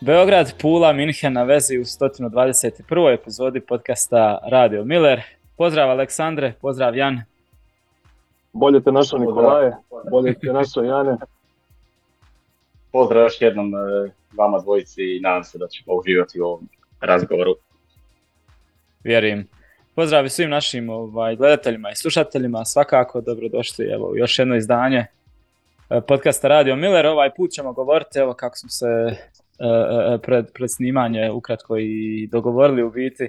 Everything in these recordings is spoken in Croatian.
Beograd, Pula, Minhen na vezi u 121. epizodi podcasta Radio Miller. Pozdrav Aleksandre, pozdrav Jan. Bolje te našo Nikolaje, bolje te našo Jane. Pozdrav još jednom e, vama dvojici i nadam se da ćemo uživati u ovom razgovoru. Vjerujem. Pozdrav i svim našim ovaj, gledateljima i slušateljima, svakako dobrodošli evo, u još jedno izdanje e, podcasta Radio Miller. Ovaj put ćemo govoriti evo kako smo se pred, pred snimanje ukratko i dogovorili u biti.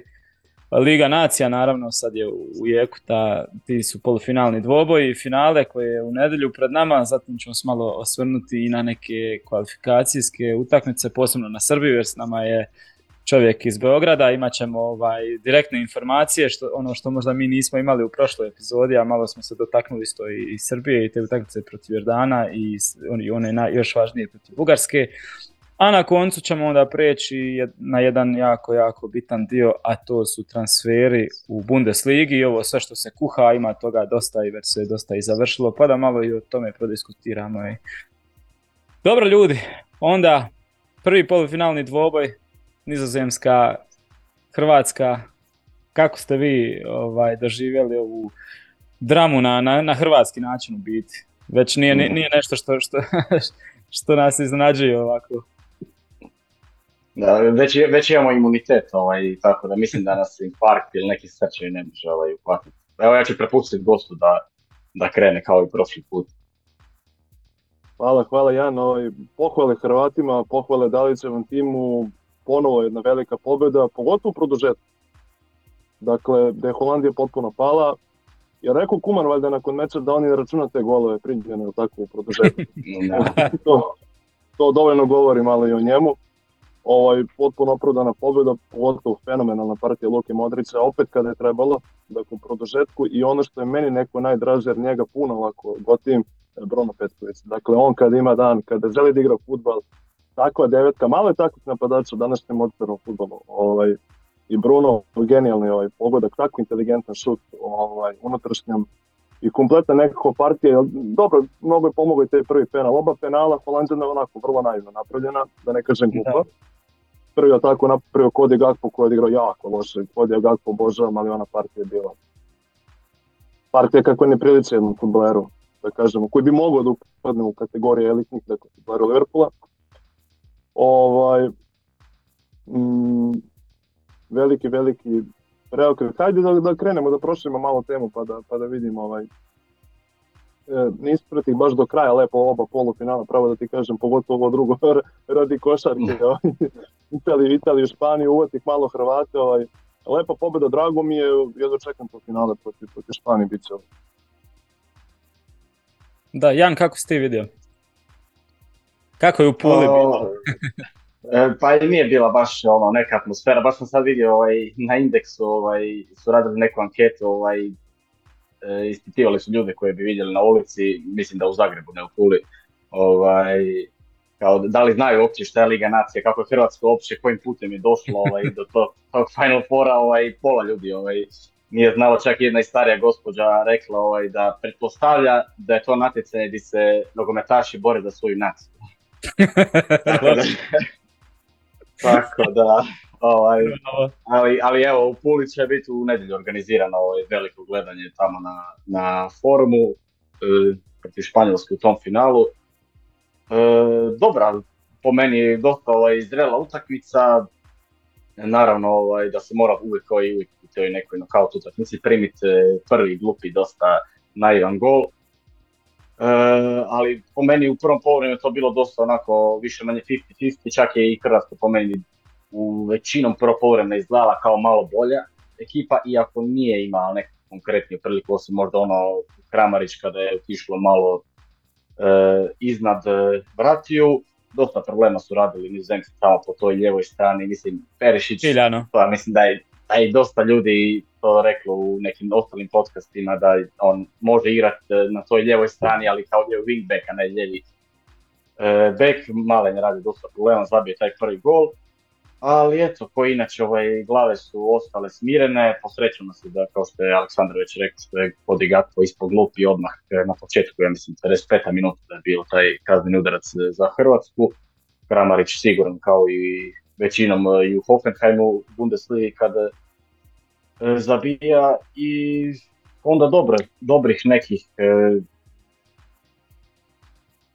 Liga nacija naravno sad je u jeku, ta, ti su polufinalni dvoboji i finale koje je u nedjelju pred nama, zatim ćemo se malo osvrnuti i na neke kvalifikacijske utakmice, posebno na Srbiju jer s nama je čovjek iz Beograda, imat ćemo ovaj, direktne informacije, što, ono što možda mi nismo imali u prošloj epizodi, a malo smo se dotaknuli isto i, i Srbije i te utakmice protiv Jordana i one, one još važnije protiv Bugarske. A na koncu ćemo onda preći na jedan jako, jako bitan dio, a to su transferi u Bundesligi i ovo sve što se kuha, ima toga dosta i već se dosta i završilo, pa da malo i o tome prodiskutiramo. Dobro ljudi, onda prvi polufinalni dvoboj, Nizozemska, Hrvatska, kako ste vi ovaj, doživjeli ovu dramu na, na, na hrvatski način u biti? Već nije, nije nešto što, što, što nas iznenađuje ovako. Da, već, već imamo imunitet, ovaj, tako da mislim da nas infarkt ili neki srčani ne može ovaj, uhvatiti. Evo ja ću prepustiti gostu da, da krene kao i prošli put. Hvala, hvala Jan. Ovaj, pohvale Hrvatima, pohvale Dalićevom timu, ponovo jedna velika pobjeda, pogotovo u produžetku. Dakle, da je Holandija potpuno pala, ja rekao Kuman valjda nakon meča da oni računa te golove primljene u takvu produžetku. to, to dovoljno govori malo i o njemu ovaj, potpuno opravdana pobjeda, pogotovo fenomenalna partija Luke Modrića, opet kada je trebalo, dakle u produžetku i ono što je meni neko najdraže, jer njega puno ovako gotivim, Bruno Petković. Dakle, on kad ima dan, kada želi da igra futbal, takva devetka, malo je takvih napadača u današnjem modernom futbolu. Ovaj, I Bruno, genijalni ovaj pogodak, tako inteligentan šut ovaj, unutrašnjom i kompletna nekako partija, dobro, mnogo je pomogao i taj prvi penal. Oba penala Holandžana je onako vrlo naivno napravljena, da ne kažem glupo prvi tako napravio Kodi Gakpo koji je odigrao jako loše. Kodi Gakpo obožavam, ali ona partija je bila partija kako ne priliče jednom futboleru, da kažemo, koji bi mogao da upadne u kategoriju elitnih, dakle, futbolera Liverpoola. Ovaj, mm, veliki, veliki preokret. Hajde da, da krenemo, da prošlimo malo temu pa da, pa da vidimo ovaj, E, nisam pratih baš do kraja lepo oba polufinala, pravo da ti kažem, pogotovo ovo drugo radi košarke. Ovaj, Italiju, Italiju, Španiju, uvatih malo Hrvate. Ovaj, lepa pobjeda, drago mi je, jedno čekam po finale protiv, protiv Španije, bit će Da, Jan, kako si ti vidio? Kako je u Puli bilo? E, pa i nije bila baš ono neka atmosfera, baš sam sad vidio ovaj, na indeksu ovaj, su radili neku anketu ovaj, ispitivali su ljude koje bi vidjeli na ulici, mislim da u Zagrebu, ne u Puli, ovaj, kao da li znaju uopće šta je Liga nacije, kako je Hrvatska uopće, kojim putem je došlo ovaj, do tog, tog Final Fora, ovaj, pola ljudi ovaj, nije znalo, čak jedna i starija gospođa rekla ovaj, da pretpostavlja da je to natjecanje gdje se nogometaši bore za svoju naciju. tako da, Ovaj, ali, ali evo, u Puli će biti u nedjelju organizirano ovaj, veliko gledanje tamo na, na forumu e, protiv Španjolske u tom finalu. E, dobra, po meni je dosta ovaj, zrela utakmica. Naravno ovaj, da se mora uvijek kao i uvijek u toj nekoj knockout utakmici primiti e, prvi glupi dosta naivan gol. E, ali po meni u prvom povremenu to bilo dosta onako više manje 50-50, čak je i Hrvatska po meni u većinom propovremena izgledala kao malo bolja ekipa, iako nije imala neku konkretniju priliku, osim možda ono Kramarić kada je otišlo malo e, iznad e, Vratiju. Dosta problema su radili nizozemci tamo po toj ljevoj strani, mislim Perišić, pa mislim da je, da je dosta ljudi to reklo u nekim ostalim podcastima da on može igrati e, na toj ljevoj strani, ali kao je wingback, a ne ljevi e, back. Malen radi dosta problema, zabije taj prvi gol ali eto, koji inače ovaj, glave su ostale smirene, posrećujemo se da, kao što je Aleksandar već rekao, što je Podigato ispod lupi odmah na početku, ja mislim, 55. minuta da je bio taj kazneni udarac za Hrvatsku. Kramarić siguran kao i većinom i u Hoffenheimu Bundesliga kada zabija i onda dobro, dobrih nekih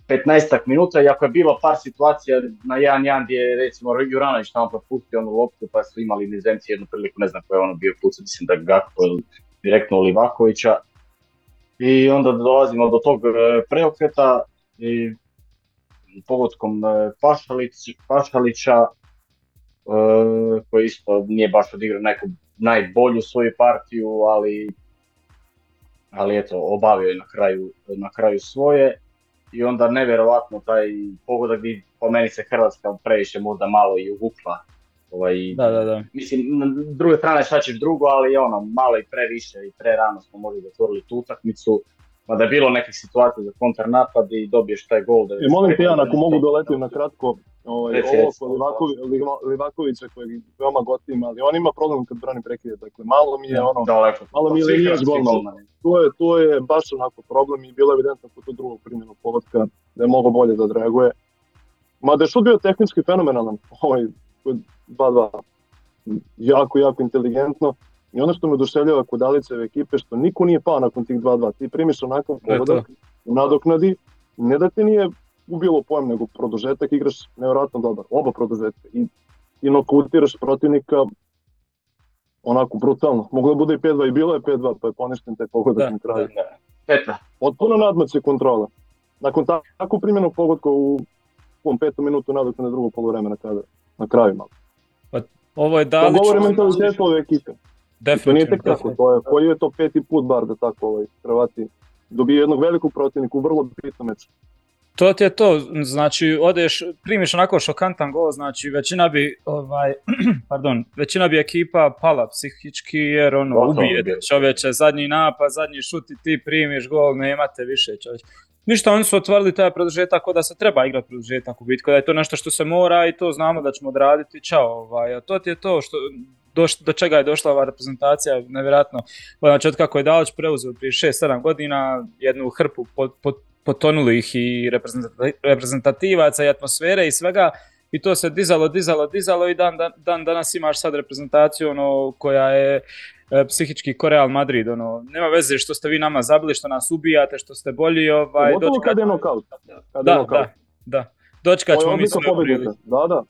15 minuta, iako je bilo par situacija na 1-1 gdje je recimo Juranović tamo propustio onu loptu pa su imali nizemci jednu priliku, ne znam ko je ono bio puca, mislim da Gakpo ili direktno Livakovića. I onda dolazimo do tog e, preokreta i pogodkom e, Pašalića e, koji isto nije baš odigrao neku najbolju svoju partiju, ali ali eto, obavio je na kraju, na kraju svoje i onda nevjerovatno taj pogodak gdje po meni se Hrvatska previše možda malo i uvukla. Ovaj, da, da, da. Mislim, na druge strane šta ćeš drugo, ali ono, malo i previše i pre rano smo možda zatvorili tu utakmicu. Mada je bilo nekih situacija za kontrnapad i dobiješ taj gol. Da I molim te, Jan, ako mogu doletim na kratko, ovaj, ovo kod Livakovića, koji veoma gotim, ali on ima problem kad brani prekide, dakle malo mi je ono, Daleko. malo mi je linija zgodno. To je, to je baš onako problem i bilo je evidentno kod tog drugog primjenog povodka da je mogo bolje da odreaguje. Mada je šut bio tehnički fenomenalan, ovaj, 2-2, jako, jako inteligentno. I ono što me oduševljava kod Aliceve ekipe, što niko nije pao nakon tih 2-2. Ti primiš onakav pogodak, nadoknadi, ne da ti nije ubilo pojem, nego produžetak igraš nevjerojatno dobar, oba produžetka. I, i nokautiraš protivnika onako brutalno. Moglo je bude i 5-2 i bilo je 5-2, pa je poništen taj pogodak na kraju. Peta. Potpuno nadmaće kontrola. Nakon tako primjenog pogodka u u petom minutu nadoknade drugog poluvremena kada na kraju malo. Pa, ovo je Dalić... To govori mentalitet ove ekipe. To nije tek tako, to je, koji je to peti put bar da tako ovaj, Hrvati dobije jednog velikog protivnika u vrlo bitnom meču. To ti je to, znači odeš, primiš onako šokantan gol, znači većina bi, ovaj, pardon, većina bi ekipa pala psihički jer ono, Oto, ubije čovječe, zadnji napad, zadnji šut i ti primiš gol, nemate više čovječ. Ništa, oni su otvorili taj produžetak da se treba igrati produžetak u biti, da je to nešto što se mora i to znamo da ćemo odraditi, čao. Ovaj. A to ti je to što, do, do čega je došla ova reprezentacija, nevjerojatno. Znači, od kako je Dalić preuzeo prije 6-7 godina jednu hrpu pot, potonulih i reprezentativaca i atmosfere i svega, i to se dizalo, dizalo, dizalo i dan, dan, dan danas imaš sad reprezentaciju ono, koja je E, psihički ko Real Madrid, ono, nema veze što ste vi nama zabili, što nas ubijate, što ste bolji, ovaj, dočekat... kad je nokaut. Kad da, je da, da. Dočekat ćemo mi Da, da.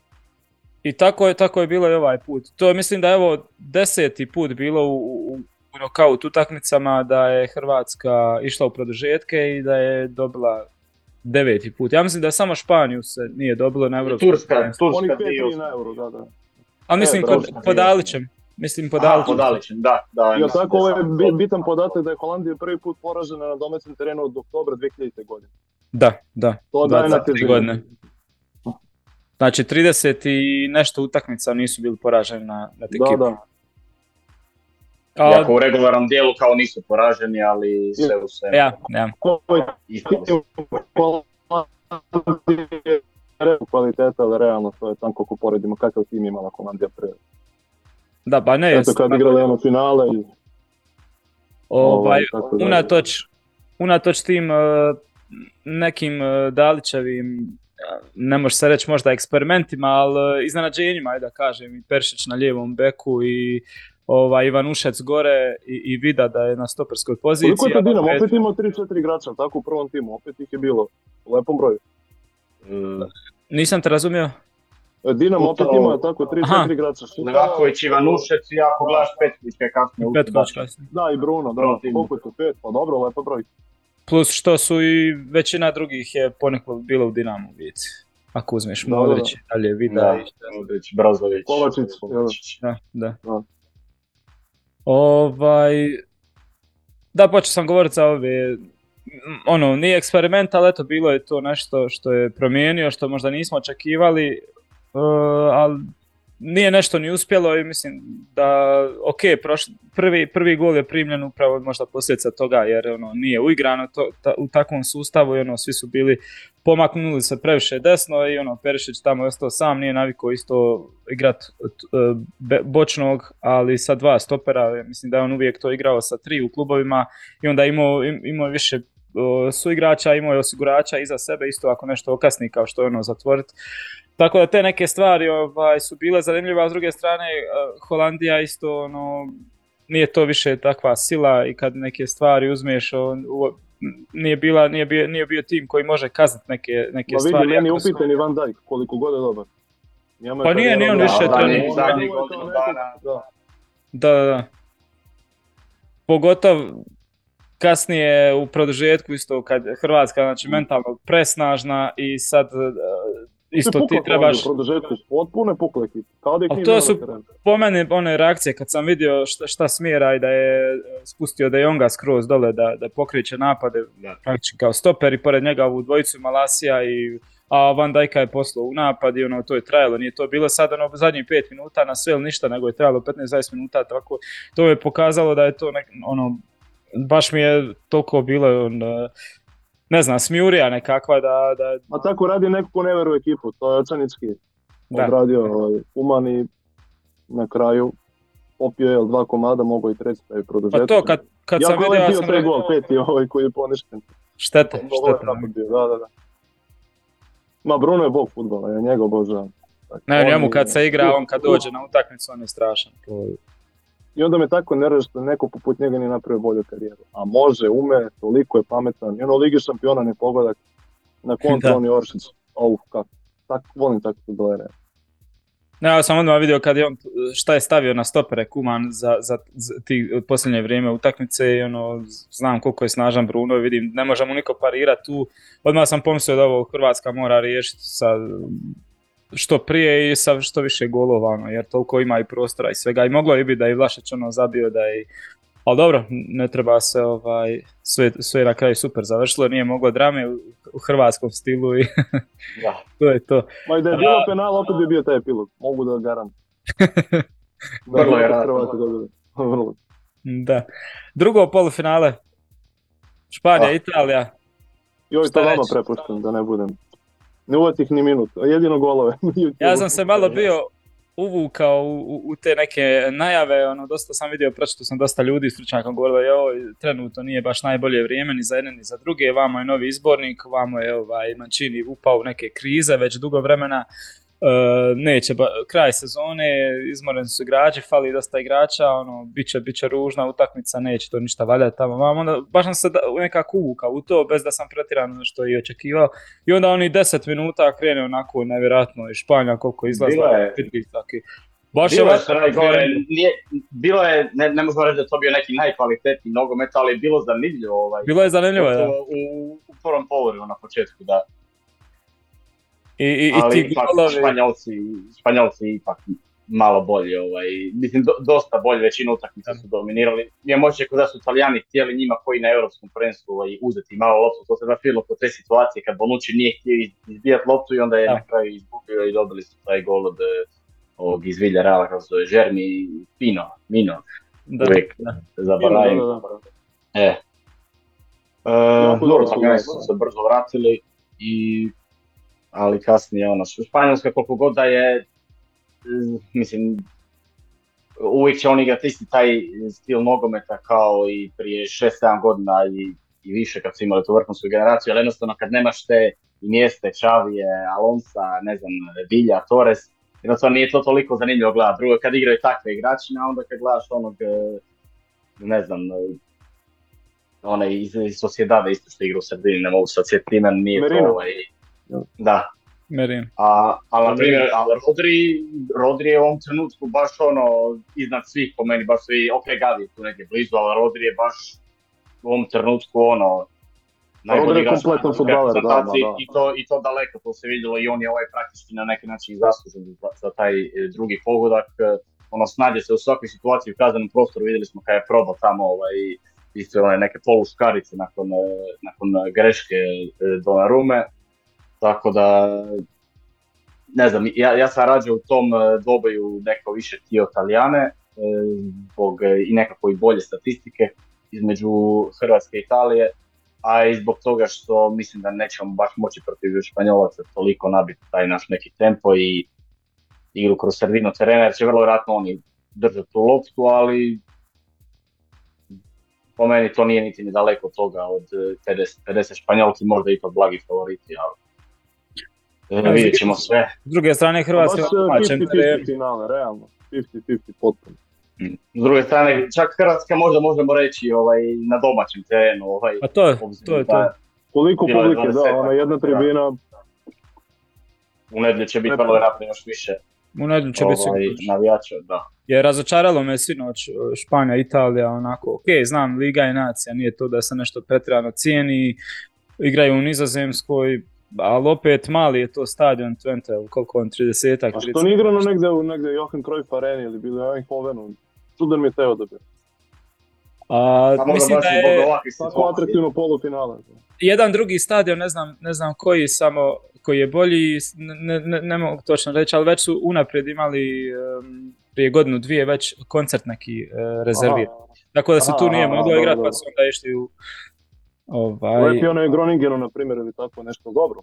I tako je, tako je bilo i ovaj put. To mislim da je ovo deseti put bilo u, u, u nokaut utakmicama da je Hrvatska išla u produžetke i da je dobila deveti put. Ja mislim da samo Španiju se nije dobilo na Evropsku. Turska, Turska. Na Euro, da, da. A mislim e, kod, pod Dalićem. Mislim po Dalićem. da, da. I tako ovo je bitan podatak da je Holandija prvi put poražena na domaćem terenu od oktobra 2000. godine. Da, da. To daje na godine. Znači 30 i nešto utakmica nisu bili poraženi na, na Da, da. A... Iako u regularnom dijelu kao nisu poraženi, ali sve u sve. Ja, ja. Kvaliteta, ali realno to je tanko ako poredimo kakav tim imala Holandija prije da, pa ne. Eto kad igrali ono finale i... Ovaj, unatoč, unatoč tim uh, nekim uh, Dalićevim, ne može se reći možda eksperimentima, ali iznenađenjima, ajde da kažem, i Peršić na lijevom beku i ovaj, Ivan Ušec gore i, i Vida da je na stoperskoj poziciji. Koliko je to Dinamo? Opet imao 3-4 igrača, tako u prvom timu, opet ih je bilo u lepom broju. Mm. Nisam te razumio. Dinamo opet ima tako 3-4 igrača. Livaković, Ivanušec i ako gledaš Petković je kasnije. Petković kasnije. Da, i Bruno, da, koliko je to, pet, pa dobro, lepa broj. Plus što su i većina drugih je ponekad bilo u Dinamo vici. Ako uzmeš Modrić, dalje Vida Modrić, Brozović. Kovačić. Da, da. da. Ovaj, da, počeo sam govoriti za ove ono, nije eksperiment, ali eto, bilo je to nešto što je promijenio, što možda nismo očekivali. Uh, ali nije nešto ni uspjelo i mislim da, ok, prvi, prvi gol je primljen upravo možda posljedica toga jer ono, nije uigrano to, u takvom sustavu i ono, svi su bili pomaknuli se previše desno i ono, Perišić tamo je ostao sam, nije navikao isto igrat uh, bočnog, ali sa dva stopera, mislim da je on uvijek to igrao sa tri u klubovima i onda imao, imao više su igrača, imao je osigurača iza sebe, isto ako nešto okasni kao što je ono zatvoriti tako da te neke stvari ovaj, su bile zanimljive, a s druge strane Holandija isto ono, nije to više takva sila i kad neke stvari uzmeš, on, nije, bila, nije, bio, nije bio tim koji može kazniti neke, neke Ma vidi, stvari. Meni upitan i Van Dijk, koliko god je dobar. Pa nije, nije on više godinu dana. Da, da, da. Pogotovo kasnije u produžetku isto kad Hrvatska znači mentalno presnažna i sad isto ti trebaš... produžetku, potpuno pukle Kao da to su po meni one reakcije kad sam vidio šta, šta smjera i da je spustio da je Jonga skroz dole da, da pokreće napade praktički kao stoper i pored njega u dvojicu Malasija i a Van Dijka je poslao u napad i ono to je trajalo, nije to bilo sad ono zadnjih 5 minuta na sve ili ništa, nego je trajalo 15-20 minuta, tako to je pokazalo da je to nek, ono, baš mi je toliko bilo on, ne znam, smjurija nekakva da... da... A tako radi neko ko ne veruje ekipu, to je Očanički odradio ovaj, Uman i na kraju popio je dva komada, mogu i treći taj produžetak. Pa to kad, kad sam vidio... Ja sam rekao... gol, peti ovaj koji je poništen. Štete, štete. Da, da, da. Ma Bruno je bog futbola, ja njega obožavam. Ne, njemu kad se igra, on kad dođe na utakmicu, on je strašan. I onda me tako nervira što neko poput njega nije napravio bolju karijeru. A može, ume, toliko je pametan. I ono Ligi šampiona ne pogodak na kontra on je Oršić. Oh, kako. Tak, volim tako futbolere. Ne, ja sam odmah vidio kad je on, šta je stavio na stopere Kuman za, za, za ti posljednje vrijeme utakmice i ono, znam koliko je snažan Bruno, vidim, ne može mu niko parirati tu. Odmah sam pomislio da ovo Hrvatska mora riješiti sa što prije i sa što više golova, ono, jer toliko ima i prostora i svega. I moglo je biti da je Vlašić ono zabio da je ali dobro, ne treba se ovaj, sve, sve na kraju super završilo, nije moglo drame u, u hrvatskom stilu i da. to je to. Ma i da je bilo penal, opet bi bio taj epilog, mogu da garam. Vrlo je Vrlo. Da. Drugo polufinale, Španija, ah. Italija. Joj, to vama prepuštam, da ne budem. Ne uvatih ni minut, jedino golove. ja sam se malo bio uvukao u, u, te neke najave, ono, dosta sam vidio, pročito sam dosta ljudi stručnjaka govorilo ovo trenutno nije baš najbolje vrijeme ni za jedne ni za druge, vamo je novi izbornik, vamo je ovaj Mancini upao u neke krize već dugo vremena, neće, ba, kraj sezone, izmoreni su igrači, fali dosta igrača, ono, bit će, bit će ružna utakmica, neće to ništa valjati tamo vam, onda baš sam se da, nekako uvukao u to, bez da sam pretjerano što i očekivao, i onda oni 10 minuta krene onako nevjerojatno i Španja koliko izlazi, pritisak i Baš bilo je, nije, bilo je, ne, ne možemo reći da to bio neki najkvalitetniji nogomet, ali je bilo zanimljivo. Ovaj, bilo je zanimljivo, da. U, u prvom polovremenu na početku, da. I, i, ali ti ipak golovi... Španjolci, Španjolci ipak malo bolje, ovaj, mislim do, dosta bolje, većinu utakmica su dominirali. Ja možda kod da su Italijani htjeli njima koji na europskom prvenstvu ovaj, uzeti malo loptu, to se zaprilo kod te situacije kad Bonucci nije htio izbijati loptu i onda je da. na kraju izgubio i dobili su taj gol od eh, ovog iz Reala, kako se zove, Žermi Pino, Mino, da, uvijek da. zaboravim. E. Uh, dobro, su se brzo vratili i ali kasnije ono, Španjolska koliko god da je, mislim, uvijek će on igrati isti taj stil nogometa kao i prije 6-7 godina i, i više kad su imali tu vrhunsku generaciju, ali jednostavno kad nemaš te mjeste, Čavije, Alonsa, ne znam, Vilja, Torres, jednostavno nije to toliko zanimljivo gledati. Drugo, kad igraju takve igrači, a onda kad gledaš onog, e, ne znam, onaj iz, iz Sociedade isto što igra u sredini, ne mogu sad sjetiti nije Merino. to ovaj, da. Merin. A, ali, na primjer, Rodri, Rodri je u ovom trenutku baš ono, iznad svih po meni, baš svi, ok, Gavi je tu negdje blizu, ali Rodri je baš u ovom trenutku ono, najbolji igrač kompletan futbaler, da, da, I, to, I to daleko, to se vidjelo i on je ovaj praktički na neki način zaslužen za, za taj e, drugi pogodak. Ono, snađe se u svakoj situaciji u kaznenom prostoru, vidjeli smo kada je probao tamo ovaj, isto one neke poluškarice nakon, e, nakon greške e, Rume. Tako da, ne znam, ja, ja sam rađe u tom e, doboju neko više htio Talijane, e, zbog e, i nekako i bolje statistike između Hrvatske i Italije, a i zbog toga što mislim da nećemo baš moći protiv Španjolaca toliko nabiti taj naš neki tempo i igru kroz sredinu terena, jer će vrlo vjerojatno oni držati tu loptu, ali po meni to nije niti ni daleko od toga od 50, 50 Španjolci, možda i to blagi favoriti, ali E, vidjet ćemo sve. S druge strane Hrvatska domaćem 50-50 terenu. finale, realno. 50-50 potpuno. S druge strane, čak Hrvatska možda možemo reći ovaj, na domaćem terenu. Ovaj, Pa to je, obzirom to je da to. Koliko je publike, da, 20-ak, ona jedna tribina, U nedjelju će biti vrlo vjerojatno još više U nedjelju će biti ovaj, sigurno. navijača. Da. Jer razočaralo me sinoć e, Španija, Italija, onako, ok, znam, Liga je nacija, nije to da se nešto pretjerano cijeni, igraju u Nizozemskoj, ali opet mali je to stadion Twente, koliko on, 30-ak, a što 30 nije igrano negdje u negdje Johan Cruyff areni ili bilo Eindhovenu. Čudan mi je te odabir. A, Pa možda mislim da je Tako atraktivno polufinale. jedan drugi stadion, ne znam, ne znam koji samo, koji je bolji, ne, ne, ne mogu točno reći, ali već su unaprijed imali em, prije godinu, dvije već koncert neki e, rezerviran. Tako da se tu nije moglo igrati, pa su onda išli u... Ovaj, Lepi ono je Groningenu, na primjer, ili tako nešto dobro.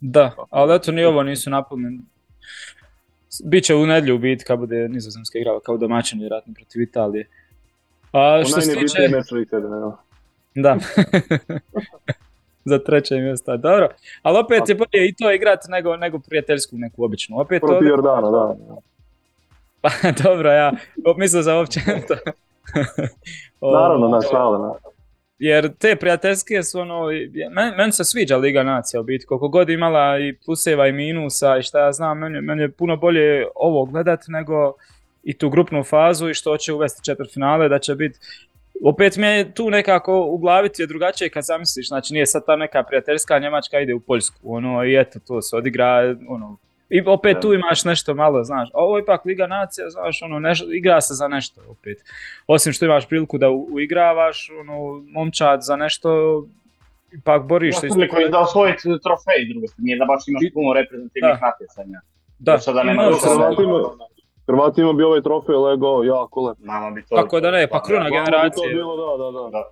Da, ali eto ni ovo nisu napunjeni. Biće u nedlju u biti kad bude nizozemska igrala kao domaćin vjerojatno protiv Italije. A što se tiče... Da. Za treće mjesto, dobro. Ali opet je bolje i to igrat nego, nego prijateljsku neku običnu. Opet. Protiv Jordana, da. Pa dobro, ja mislio za općenito. Naravno, na šale. Jer te prijateljske su ono, meni, se sviđa Liga Nacija u biti, koliko god imala i pluseva i minusa i šta ja znam, meni, meni je puno bolje ovo gledat nego i tu grupnu fazu i što će uvesti četvrtfinale, da će biti opet mi je tu nekako u glavi ti je drugačije kad zamisliš, znači nije sad ta neka prijateljska Njemačka ide u Poljsku, ono i eto to se odigra, ono, i opet tu imaš nešto malo, znaš, ovo je ipak Liga Nacija, znaš, ono, nešto, igra se za nešto opet. Osim što imaš priliku da u- uigravaš, ono, momčad za nešto, ipak boriš se. Imaš priliku i da osvojiti trofej, drugo nije da baš imaš puno reprezentativnih Da. natjecanja. Da, su- svega. Hrvatima, bi ovaj trofej Lego jako lep. Nama bi to... Kako da ne, pa kruna generacije. To bilo, da, da, da. Da.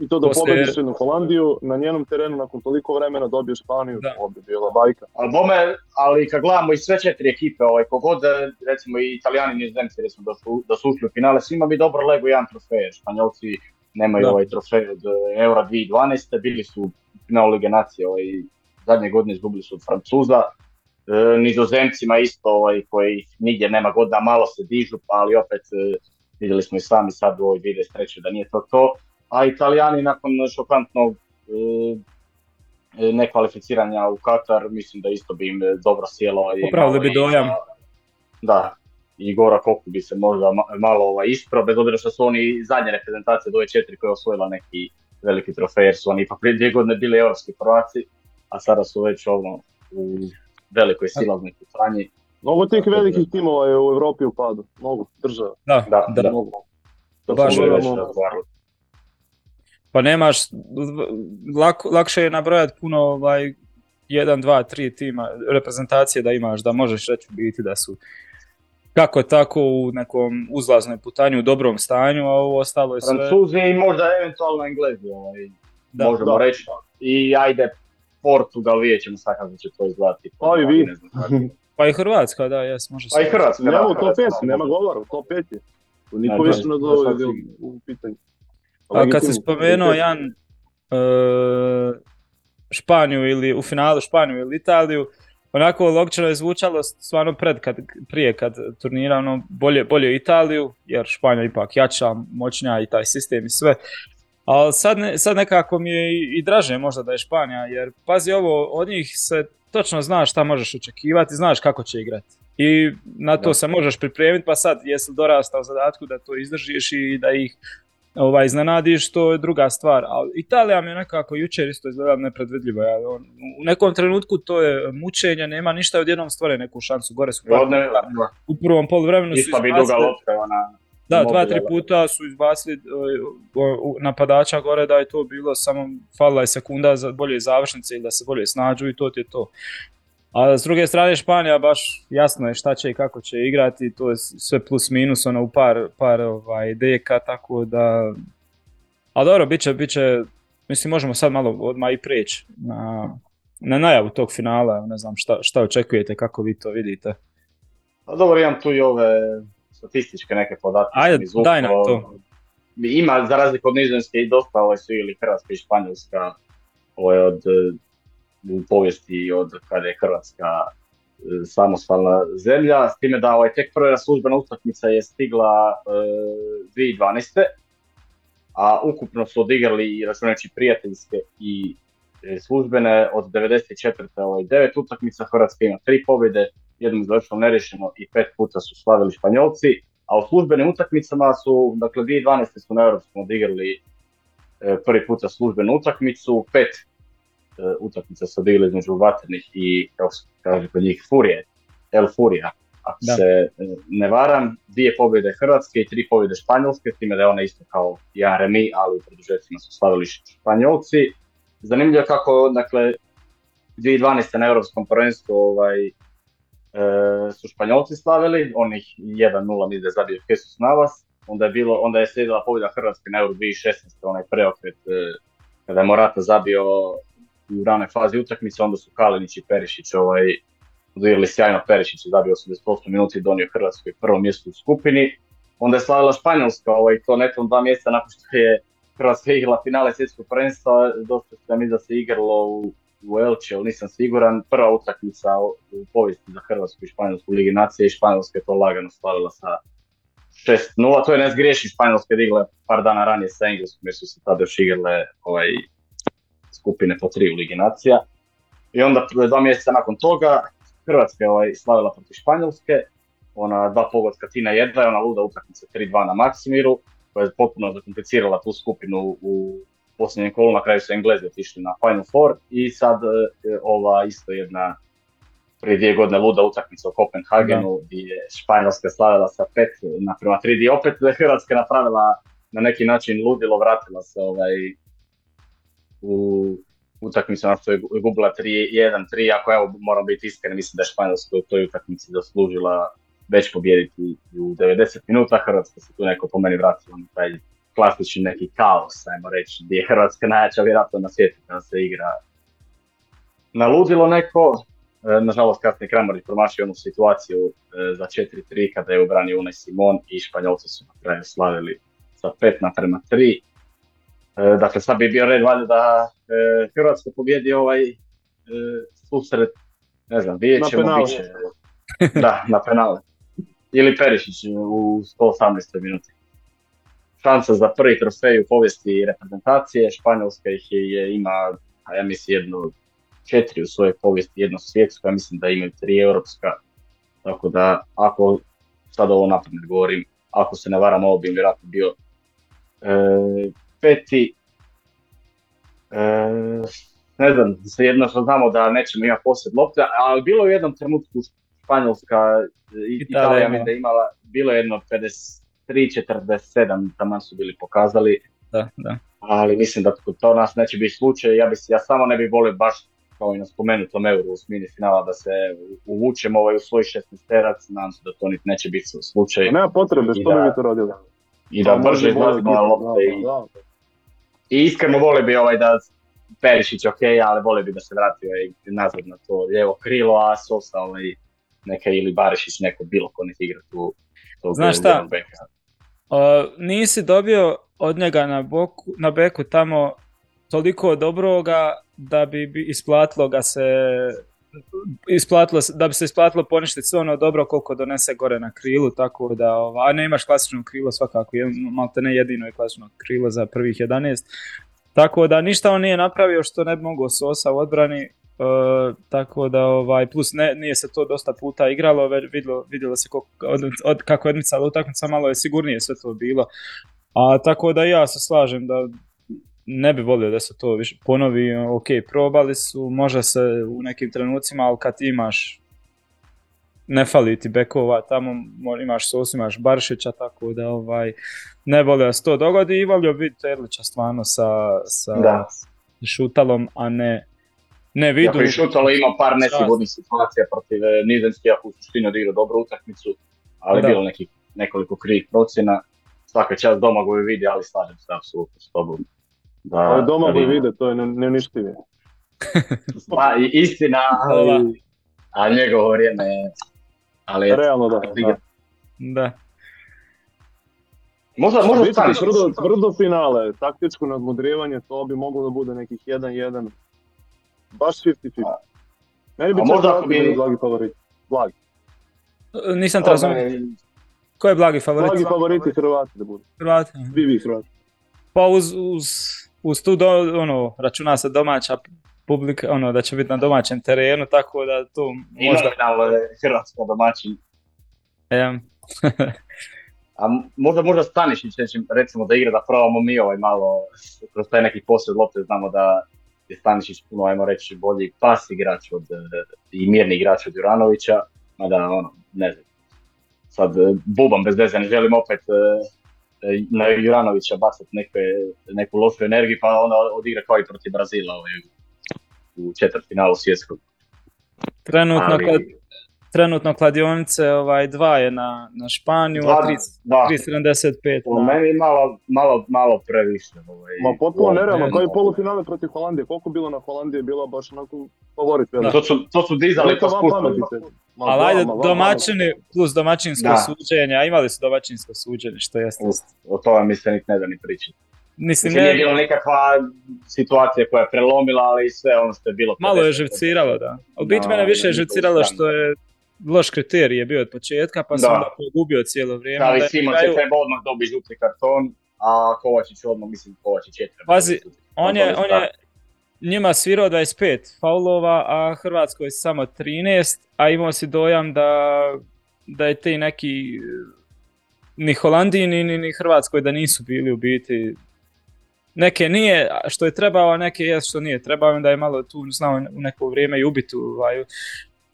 I to da Poslije- pobediš jednu Holandiju, na njenom terenu nakon toliko vremena dobiješ Španiju, Da. to bi bila bajka. Ali bome, ali kad gledamo i sve četiri ekipe, ovaj, kogod, eh, recimo i Italijani i Nizozemci recimo, da su, da su ušli u finale, svima bi dobro lego jedan trofej. Španjolci nemaju Da. ovaj trofej od eh, Eura 2012. Bili su u finalu Lige Nacije, ovaj, zadnje godine izgubili su od Francuza. E, nizozemcima isto ovaj, koji nigdje nema godina, malo se dižu, ali opet e, vidjeli smo i sami sad u ovoj 2023. da nije to to. A Italijani nakon šokantnog e, e, nekvalificiranja u Katar, mislim da isto bi im e, dobro sjelo. i Popravili bi i dojam. Da, i Gora Koku bi se možda ma- malo ovaj, ispro, bez obzira što su oni zadnje reprezentacije ove četiri koje je osvojila neki veliki trofej, jer su oni ipak prije dvije godine bili europski prvaci, a sada su već ono u velikoj silaznoj putanji. Mnogo tih velikih timova je u Europi u padu. Mnogo, država. Da, Da, da. da. Mnogo. To Baš smo već razgovarali. Pa nemaš, lako, lakše je nabrojati puno, ovaj, jedan, dva, tri tima, reprezentacije da imaš, da možeš reći u biti da su kako tako u nekom uzlaznoj putanju u dobrom stanju, a ovo ostalo je sve... Francuzi i možda eventualno Englezi, ovaj, Da, možemo da. reći. I ajde, Portugal, vidjet ćemo sad kako će to izgledati. A i vi. Ne znam kako. Pa i Hrvatska, da, jes, može A i se. Hrvatska. Nema u top Hrvatska, 5, nema govora, u top 5 je. Niko više ne dovodi u, u pitanje. A kad Legitimno. spomenuo Jan e, Španiju ili u finalu Španiju ili Italiju, onako logično je zvučalo stvarno pred kad, prije kad turnira, ono, bolje, bolje Italiju, jer Španija ipak jača, moćnija i taj sistem i sve. Ali sad, ne, sad nekako mi je i, i draže možda da je Španija, jer pazi ovo, od njih se točno znaš šta možeš očekivati, znaš kako će igrati. I na to Da. se možeš pripremiti, pa sad jesi dorastao zadatku da to izdržiš i da ih ovaj, iznenadiš, to je druga stvar. Ali Italija mi je nekako jučer isto izgledala nepredvidljivo. Ja, on, u nekom trenutku to je mučenje, nema ništa, odjednom stvore neku šansu. Gore su Od ne- u prvom poluvremenu su izbacili, ona... da, dva, tri puta su izbacili e, napadača gore da je to bilo samo falila je sekunda za bolje završnice ili da se bolje snađu i to ti je to. A s druge strane Španija baš jasno je šta će i kako će igrati, to je sve plus minus ono u par, par ovaj, deka, tako da... A dobro, bit će, bit će, mislim možemo sad malo odmah i prijeći na, na najavu tog finala, ne znam šta, šta očekujete, kako vi to vidite. Pa dobro, imam tu i ove statističke neke podatke. Ajde, izvukao. daj nam to. Ima, za razliku od Nizozemske, i dosta ove su ili Hrvatska i Španjolska ovaj, od u povijesti od kada je Hrvatska e, samostalna zemlja, s time da ovaj, tek prva službena utakmica je stigla e, 2012. A ukupno su odigrali računajući prijateljske i e, službene od 94. ovaj, devet utakmica, Hrvatska ima tri pobjede, jednom završeno nerešeno i pet puta su slavili Španjolci, a u službenim utakmicama su, dakle 2012. su na Europskom odigrali e, prvi puta službenu utakmicu, pet utakmica su odigrali između Vatrnih i, kako se kaže kod njih, Furije, El Furija, ako se e, ne varam, dvije pobjede Hrvatske i tri pobjede Španjolske, s time da je ona isto kao jedan remi, ali u produžecima su slavili Španjolci. Zanimljivo kako, dakle, 2012. na Europskom prvenstvu ovaj, e, su Španjolci slavili, onih 1-0 mislim da zabio Jesus Navas, onda je, bilo, onda je slijedila pobjeda Hrvatske na Euro 2016. onaj preokret e, kada je Morata zabio u ranoj fazi utakmice, onda su Kalinić i Perišić ovaj, odigrali sjajno Perišić je zabio 88 minuta i donio Hrvatskoj prvo mjesto u skupini. Onda je slavila Španjolska, ovaj, to netom dva mjeseca nakon što je Hrvatska igrala finale svjetskog prvenstva, dosta se mi da se igralo u u Elche, ali nisam siguran. Prva utakmica u povijesti za Hrvatsku i Španjolsku ligi nacije i Španjolska je to lagano slavila sa 6-0. To je ne zgriješi Španjolske digle par dana ranije sa Engleskom jer su se tada još igrale ovaj, skupine po tri u ligi nacija. I onda dva mjeseca nakon toga Hrvatska je ovaj, slavila protiv Španjolske, ona dva pogodka Tina jedna i ona luda utakmica 3-2 na Maksimiru, koja je potpuno zakomplicirala tu skupinu u posljednjem kolu, na kraju su Englezi otišli na Final Four i sad e, ova isto jedna prije dvije godine luda utakmica u Kopenhagenu gdje je Španjolska slavila sa pet naprema 3 opet da je Hrvatska napravila na neki način ludilo, vratila se ovaj, u utakmicu na što je gubila 3-1-3, ako evo moram biti iskren, mislim da je Španjolska u toj utakmici zaslužila već pobijediti u 90 minuta, Hrvatska se tu neko po meni vratila na taj klasični neki kaos, ajmo reći, gdje je Hrvatska najjača vjerojatno na svijetu kada se igra naludilo neko. E, nažalost, kasnije Kramarić promašio onu situaciju e, za 4-3 kada je ubranio Unai Simon i Španjolci su na kraju slavili sa 5 naprema 3. E, dakle, sad bi bio red valjda da Hrvatska pobjedi ovaj susret, ne znam, vidjet ćemo, bit će. Da, na penale. Ili Perišić u 118. minuti šansa za prvi trofej u povijesti reprezentacije. Španjolska ih je, ima, a ja mislim, jednu četiri u svojoj povijesti, jedno svjetsku, ja mislim da imaju tri europska. Tako da, ako sad ovo napamet govorim, ako se ne varam, ovo bi vjerojatno bio e, peti. E, ne znam, jedno što znamo da nećemo imati posljed lopte, ali bilo je u jednom trenutku Španjolska, Italija, Italija da imala, bilo je jedno 50 3.47 taman su bili pokazali. Da, da. Ali mislim da to nas neće biti slučaj. Ja, bi, ja samo ne bih volio baš kao i na spomenutom euru u smini finala da se uvučemo ovaj u svoj 16 terac, nadam se da to niti neće biti slučaj. Nema potrebe, što bi to radili? I da brže izlazimo na lopte. I, I iskreno volio bi ovaj da Perišić ok, ali volio bi da se vrati ovaj, nazad na to lijevo krilo, a Sosa ovaj, neka ili Barišić neko bilo ko ne igra tu. Znaš šta, nisi dobio od njega na, boku, na beku tamo toliko dobroga da bi isplatilo ga se isplatilo, da bi se isplatilo poništiti sve ono dobro koliko donese gore na krilu, tako da, a ne imaš klasično krilo svakako, malte ne jedino je klasično krilo za prvih 11, tako da ništa on nije napravio što ne bi mogao Sosa u odbrani, Uh, tako da ovaj plus ne, nije se to dosta puta igralo, vidjelo, vidjelo se kako, od, od, kako je odmicala utakmica, malo je sigurnije sve to bilo. A tako da ja se slažem da ne bi volio da se to više ponovi, ok, probali su, može se u nekim trenucima, ali kad imaš ne fali ti bekova, tamo imaš Sos, imaš Baršića, tako da ovaj, ne volio da se to dogodi i volio bi Terlića stvarno sa, sa šutalom, a ne ne vidu. Iako je Šutalo ima par nesigurnih situacija protiv eh, Nizemski, ako u suštini odigrao dobru utakmicu, ali bilo nekih, nekoliko krivih procjena. Svaka čast doma go vidi, ali slažem se apsolutno s tobom. Da, ali doma go vide, to je neuništivo. pa istina, ali, a njegovo vrijeme je... Ali, Realno da. Da. da. Možda, možda tvrdo, tvrdo finale, taktičko nadmudrivanje, to bi moglo da bude nekih 1-1 baš 50-50. Meni bi možda ako bi- blagi favorit. Blagi. Nisam te razumio. Ko je blagi favorit? Blagi favoriti Hrvati da budu. Hrvati. Vi vi Hrvati. Pa uz, uz, uz tu do, ono, računa se domaća publika, ono, da će biti na domaćem terenu, tako da I možda... nominalno je Hrvatska domaćin. A možda možda Stanišić recimo da igra da probamo mi ovaj malo kroz taj neki posljed lopte znamo da je Stanišić puno ajmo reći bolji pas igrač od, e, i mirni igrač od Juranovića, mada ono, ne znam. Sad e, bubam bez veze, ne želim opet e, e, na Juranovića bacati neke, neku lošu energiju pa onda odigra kao i protiv Brazila ovaj, u četvrtfinalu svjetskog. trenutno, Ali- klad, trenutno kladionice ovaj, dva je na, na Španiju, a Dva- 3 da, 3.75 po na... meni malo, malo, malo previše. Ovaj, Ma potpuno nerealno, ne kao i polufinale protiv Holandije. Koliko bilo na Holandije, bila baš onako favorit. To su, to su dizali To pa Ma Ali ajde, domaćini plus domaćinsko Da. suđenje, a imali su domaćinsko suđenje, što jeste. O tome mi se nik ne da ni pričati. Mislim, Mislim, nije bilo nikakva situacija koja je prelomila, ali sve ono što je bilo... malo je 50. živciralo, da. Ali biti mene više je živciralo što je loš kriterij je bio od početka, pa sam Da. pogubio cijelo vrijeme. Ali Simon će treba odmah dobiti žuti karton, a Kovačić odmah, mislim, Kovačić je treba. Pazi, On je, on je njima svirao 25 faulova, a Hrvatskoj samo 13, a imao si dojam da, da je ti neki eh, ni Holandiji ni, ni, Hrvatskoj da nisu bili u biti. Neke nije što je trebao, a neke je što nije trebao, onda je malo tu znao u neko vrijeme i ubiti ovaj,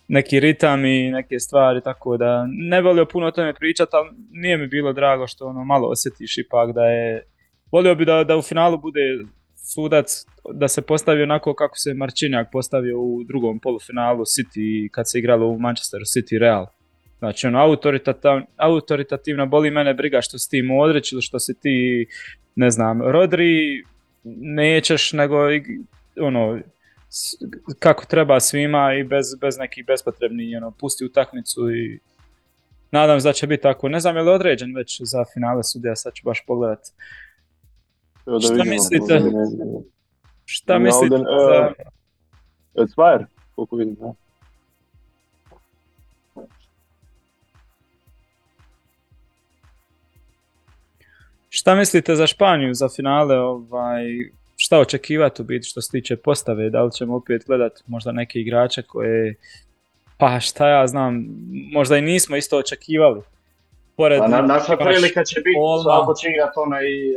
neki ritam i neke stvari, tako da ne volio puno o tome pričati, ali nije mi bilo drago što ono malo osjetiš ipak da je volio bi da, da u finalu bude sudac da se postavi onako kako se Marčinjak postavio u drugom polufinalu City kad se igralo u Manchesteru City Real. Znači ono autoritativ, autoritativna boli mene briga što si ti Modrić ili što si ti ne znam Rodri nećeš nego ono kako treba svima i bez, bez nekih bespotrebnih ono, pusti utakmicu i nadam se da će biti tako. Ne znam je li određen već za finale sudija, sad ću baš pogledat. Evo da Šta vidimo. mislite? Šta mislite za... Expire, koliko vidim. da. Šta mislite za Španiju, za finale, ovaj, šta očekivati u biti što se tiče postave, da li ćemo opet gledati možda neke igrače koje, pa šta ja znam, možda i nismo isto očekivali. Pored, Pa na, naša prilika će biti, ako će igrat onaj e,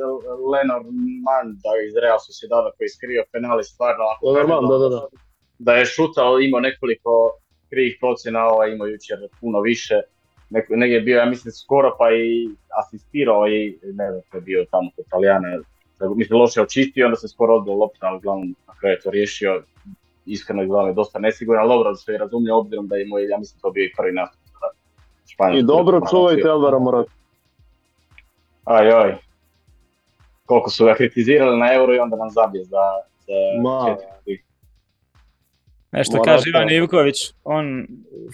Lenor Manda iz Real Sociedada koji je skrio penali stvarno. Normalno, da, da, da. da je šutao, imao nekoliko krivih procjena, ovaj imao jučer puno više. Neko, negdje je bio, ja mislim, skoro pa i asistirao i ne znam, je bio tamo kod Italijana. Mislim, loše očistio, onda se skoro odbio lopta, ali uglavnom na kraju je to riješio. Iskreno je dosta nesiguran, ali dobro, što je razumio obzirom da je moj, ja mislim, to bio i prvi nastup. I dobro čuvajte Alvara Morata. Aj, oj. Koliko su ga kritizirali na euro i onda nam zabije za, za Ma. četvrti. Nešto Morata. kaže Ivan Ivković, on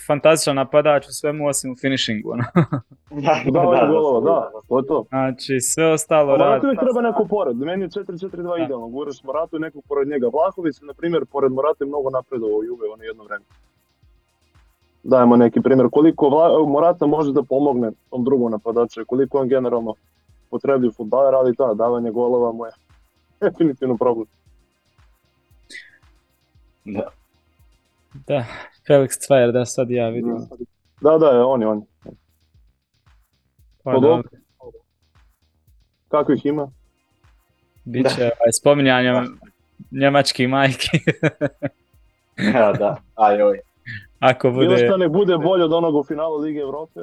fantastičan napadač u svemu osim u finishingu. Ono. Da, da, golova, da, to je to. Znači sve ostalo Moratu radi. uvijek treba neko pored. Meni je 4-4-2 Da. idealno. Guraš Moratu i nekog pored njega. Vlahović, na primjer, pored Morata je mnogo napredovao u Juve ono jedno vreme. Dajemo neki primjer. Koliko Vla- Morata može da pomogne tom drugom napadaču koliko on generalno potrebljiv futbaler, ali da, davanje golova mu je definitivno problem. Da. Da, Felix Cvajer, da sad ja vidim. Da, da, je on je on. Pa, da, ovog? Kakvih ima? bit će ovaj, spominjanje njemačkih majki. Ja, da, aj, Ako Bilo bude, što nek bude bolje od onog u finalu Lige Evrope.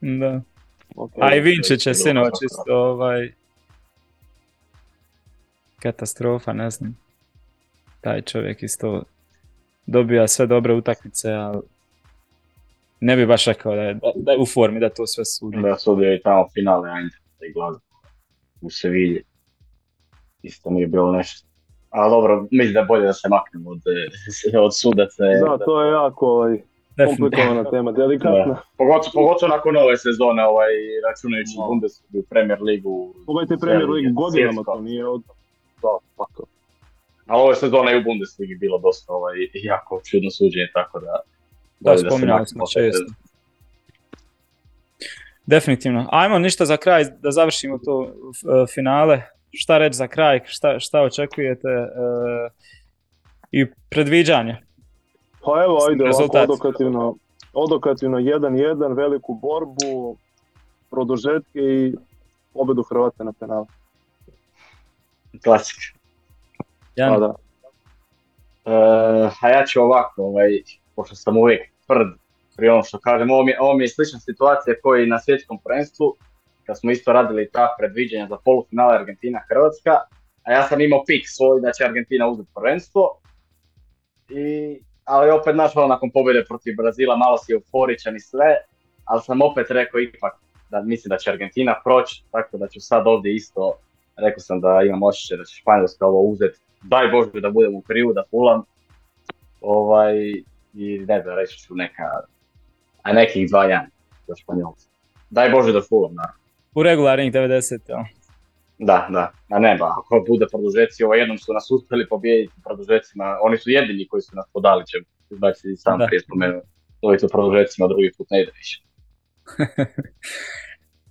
da. Ok. A i Vinčić je sinoć isto ovaj katastrofa, ne znam. Taj čovjek isto dobija sve dobre utakmice, ali ne bi baš rekao da je, da, da je u formi da to sve sudi. Da sudio i tamo finale Eintracht i gleda u Sevilji. Isto nije bilo nešto. Ali dobro, mislim da je bolje da se maknemo od, eh, od sudaca. Da, to je jako ovaj, komplikovana tema, delikatna. Pogotovo, pogotovo nakon ove sezone, ovaj, računajući Da. Bundesligu, Premier ligu. Pogledajte Premier Ligu godinama to nije od... Da, pa to. Ali ove sezone i u Bundesligi bilo dosta ovaj, jako čudno suđenje, tako da... Da, spominjali smo često. Definitivno. Ajmo ništa za kraj, da završimo to e, finale. Šta reći za kraj, šta, šta očekujete uh, i predviđanje? Pa evo, ajde, ovako odokativno, odokativno 1-1, veliku borbu, produžetke i pobedu Hrvata na penalu. Klasik. Ja. Pa da. Uh, a ja ću ovako, ovaj, pošto sam uvijek tvrd pri ono što kažem, ovo mi, ovo mi je slična situacija koji na svjetskom prvenstvu, kad smo isto radili ta predviđanja za polufinale Argentina-Hrvatska, a ja sam imao pik svoj da će Argentina uzeti prvenstvo, i, ali opet naš ono, nakon pobjede protiv Brazila malo si euforičan i sve, ali sam opet rekao ipak da mislim da će Argentina proći, tako da ću sad ovdje isto, rekao sam da imam osjećaj da će Španjolska ovo uzeti, daj Bože da budem u krivu, da fulam, ovaj, i ne znam, reći ću neka, a nekih 2-1 za. Daj Bože da fulam, naravno. U regularnih 90, ja. Da, da, a ne, ba, ako bude produžeci, ovo jednom su nas uspjeli pobijediti produžecima, oni su jedini koji su nas podali, će znači sam da. prije spomenuo, ovi su produžecima, drugi put ne ide više.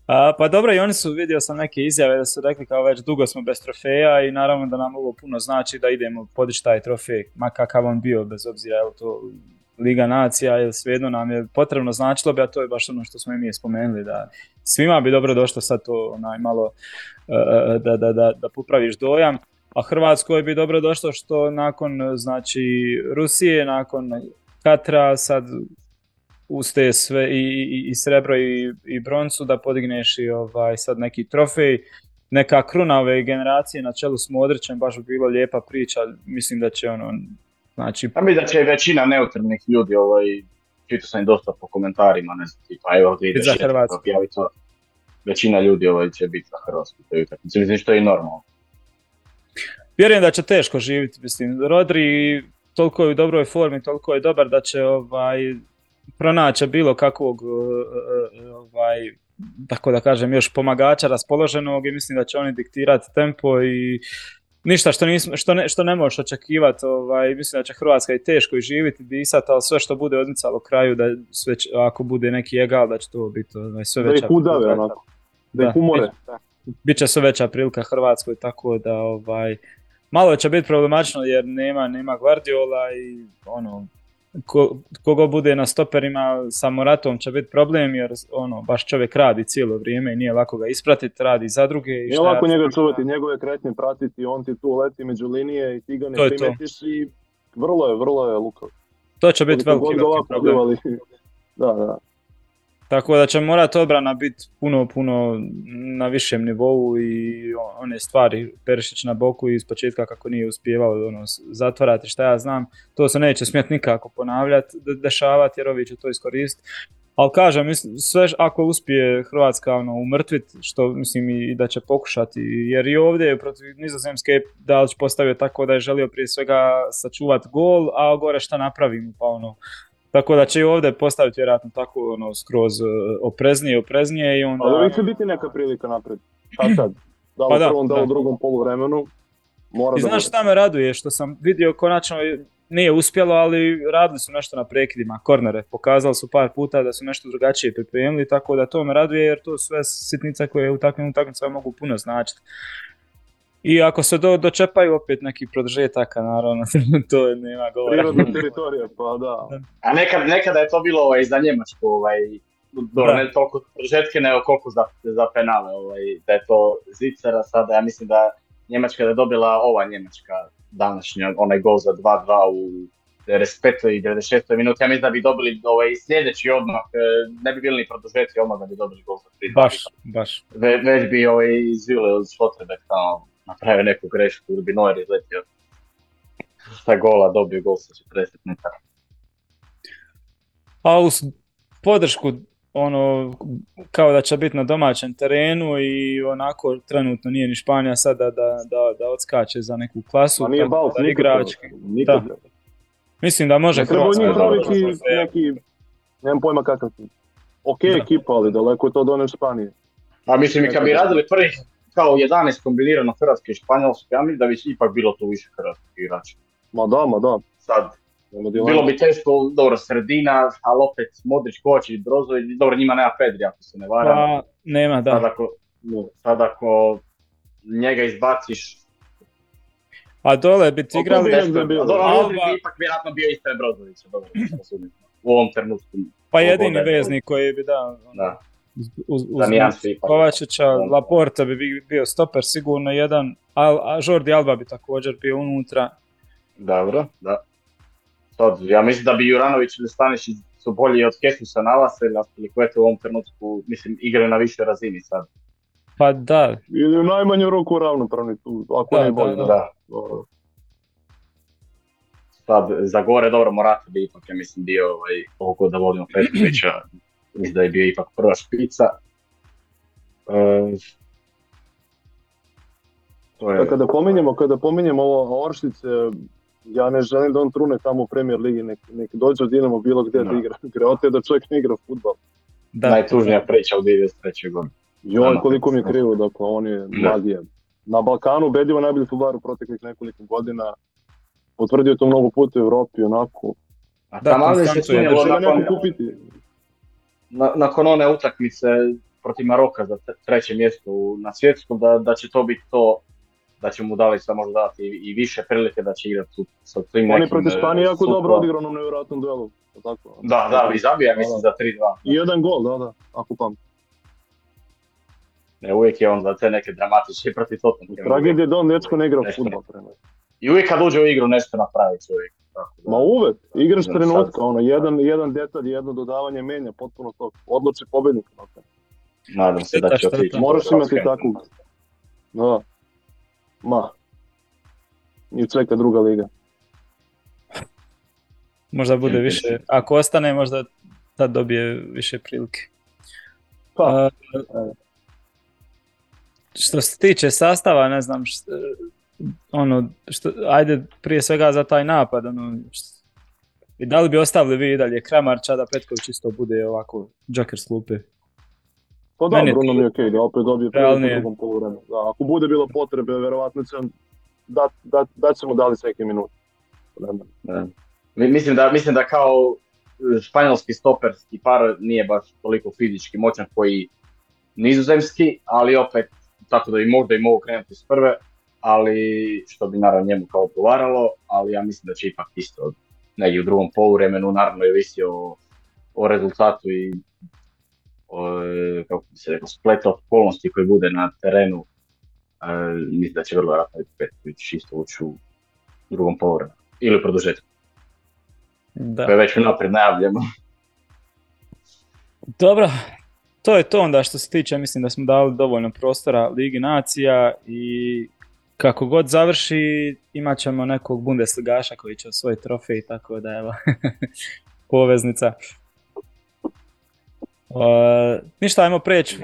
A, pa dobro, i oni su, vidio sam neke izjave da su rekli kao već dugo smo bez trofeja i naravno da nam ovo puno znači da idemo podići taj trofej, ma kakav on bio, bez obzira je to Liga nacija ili svejedno nam je potrebno značilo bi, a to je baš ono što smo i mi spomenuli, da svima bi dobro došlo sad to onaj malo e, e, da, da, da, da popraviš dojam, a Hrvatskoj bi dobro došlo što nakon znači Rusije, nakon Katra sad uz te sve i, i, i srebro i, i broncu da podigneš i ovaj sad neki trofej. Neka kruna ove generacije na čelu s Modrićem, baš bi bilo lijepa priča, mislim da će ono Znači... A mi da će većina neutralnih ljudi, ovaj, čitao sam i dosta po komentarima, ne znam, tipa, evo ideš, za Hrvatsku. Većina ljudi ovaj, će biti za Hrvatsku toj utakmici, mislim što je i normalno. Vjerujem da će teško živjeti, mislim, Rodri toliko je u dobroj formi, toliko je dobar da će ovaj, pronaći bilo kakvog e, e, ovaj, tako da kažem, još pomagača raspoloženog i mislim da će oni diktirati tempo i ništa što, nismo, što, ne, što ne možeš očekivati, ovaj, mislim da će Hrvatska i teško i živjeti, disati, ali sve što bude odmicalo kraju, da sve, ako bude neki egal, da će to biti ovaj, sve veća da udave, onako. Da, ih umore. Biće sve veća prilika Hrvatskoj, tako da ovaj, malo će biti problematično jer nema, nema Guardiola i ono, ko, kogo bude na stoperima sa Moratom će biti problem jer ono, baš čovjek radi cijelo vrijeme i nije lako ga ispratiti, radi za druge. I nije lako njega čuvati, njegove kretnje pratiti, on ti tu leti među linije i ti ga ne to primetiš i vrlo je, vrlo je lukav. To će biti veliki, veliki problem. da, da. Tako da će morat obrana biti puno, puno na višem nivou i one stvari Perišić na boku i iz početka kako nije uspjevao ono, zatvarati šta ja znam, to se neće smjeti nikako ponavljati, dešavati jer ovi će to iskoristiti. Ali kažem, sve ako uspije Hrvatska ono, umrtviti, što mislim i da će pokušati, jer i ovdje protiv Nizozemske Dalić postavio tako da je želio prije svega sačuvati gol, a gore šta napravimo, pa ono, tako da će i ovdje postaviti vjerojatno tako ono, skroz uh, opreznije, opreznije i onda... Ali će biti neka prilika naprijed. Šta sad? Da u pa prvom, da, da u drugom poluvremenu. Mora I znaš šta me raduje? Što sam vidio konačno nije uspjelo, ali radili su nešto na prekidima, kornere. Pokazali su par puta da su nešto drugačije pripremili, tako da to me raduje jer to sve sitnice koje u takvim utakmicama mogu puno značiti. I ako se do, dočepaju opet neki produžetaka, naravno, to nema govora. Prirodna teritorija, pa da. A nekad, nekada je to bilo ovaj, za Njemačku, ovaj, do, ne toliko produžetke, nego koliko za, za penale, ovaj, da je to Zicera sada, ja mislim da Njemačka da je dobila ova Njemačka današnja, onaj gol za 2-2 u 95. i 96. minuti, ja mislim da bi dobili ovaj, sljedeći odmah, e, ne bi bili ni produžetki odmah da bi dobili gol za 3 Baš, baš. Ve, već bi ovaj, izvile od Šlotrebek tamo napravio neku grešku ili bi Neuer izletio sa gola, dobio gol sa 40 metara. A uz podršku ono, kao da će biti na domaćem terenu i onako trenutno nije ni Španija sada da, da, da odskače za neku klasu. Pa nije Balt, igrački. Da. Mislim da može Hrvatska. Treba neki, nemam pojma kakav Ok, ekipa, ali daleko je to do one Španije. A mislim i kad bi radili prvi, kao 11 kombinirano hrvatske i španjolske, ja mislim da bi ipak bilo tu više hrvatskih igrača. Ma da, ma da. Sad, bilo bi teško, dobro, sredina, ali opet Modrić, Kovačić, Brozović, dobro, njima nema Pedri, ako se ne varam. Pa, nema, da. Sad ako, sad ako njega izbaciš... A dole bi ti igrali... Dobro, bi ipak vjerojatno bio ispred Brozovića, dobro, u ovom trenutku. Pa jedini veznik koji bi da... Da. Uz, uz, Kovačića, Laporta bi bio stoper sigurno jedan, a Jordi Alba bi također bio unutra. Dobro, da. Sad, ja mislim da bi Juranović ili Stanišić su bolji od Kesusa Navasa ili Kvete u ovom trenutku, mislim, igraju na višoj razini sad. Pa da. Ili u najmanju ruku ravnopravni tu, ako da, ne bolje. Da, da. Sad, za gore, dobro, Morata bi ipak, ja mislim, bio ovaj, koliko da volimo Petrovića, da je bio ipak prva špica. E, to je... Kada pominjemo, kada pominjemo ovo Oršice, ja ne želim da on trune tamo u Premier Ligi, nek, nek dođe od Dinamo bilo gdje da igra. Gre da čovjek ne igra futbol. Da. Najtužnija priča u 93. godini. Joj, koliko mi je krivo, dakle, on je magija. Na Balkanu ubedljivo najbolji futbaler u proteklih nekoliko godina. Potvrdio to mnogo puta u Europi, onako. A da, tamo se činilo nakon, kupiti. Na, nakon one utakmice protiv Maroka za treće mjesto na svjetskom, da, da će to biti to da će mu Dalica možda dati i, više prilike da će igrati sa tim On je protiv Španije jako dobro odigrao na nevjerojatnom duelu. Tako. Da, da, i zabija mislim za 3-2. I jedan gol, da, da, ako pam. Ne, uvijek je on za te neke dramatične protiv Tottenham. Tragedija da on dečko ne igra futbol. I uvijek kad uđe u igru nešto napravi čovjek. Ma uvek, igraš trenutka, ono, jedan, jedan detalj, jedno dodavanje menja potpuno to, odluči pobednika. Nadam se da će otići. Moraš imati takvog. Da. Ma. I čeka druga liga. Možda bude više, ako ostane možda tad dobije više prilike. Pa. što se tiče sastava, ne znam, što, ono, što, ajde prije svega za taj napad, ono, i da li bi ostavili vi i dalje Kramarča da Petković isto bude ovako Joker slupe? Pa da, Meni Bruno mi je okej, da opet dobije priliku drugom Da, ako bude bilo potrebe, verovatno će dat, dat, dat ćemo dali minute. Da. Mislim, da, mislim da kao e, španjolski stoperski par nije baš toliko fizički moćan koji nizozemski, ali opet tako da i možda i mogu krenuti s prve, ali što bi naravno njemu kao odgovaralo, ali ja mislim da će ipak isto negdje u drugom poluvremenu, naravno je visio o, o rezultatu i kako bi se rekao, splet okolnosti koji bude na terenu, mislim da će vrlo vjerojatno isto ući u drugom povremenu ili u produžetku. Da. je već naprijed najavljamo. Dobro, to je to onda što se tiče, mislim da smo dali dovoljno prostora Ligi nacija i kako god završi imat ćemo nekog Bundesligaša koji će osvojiti trofej, tako da evo, poveznica. Uh, ništa, ajmo preći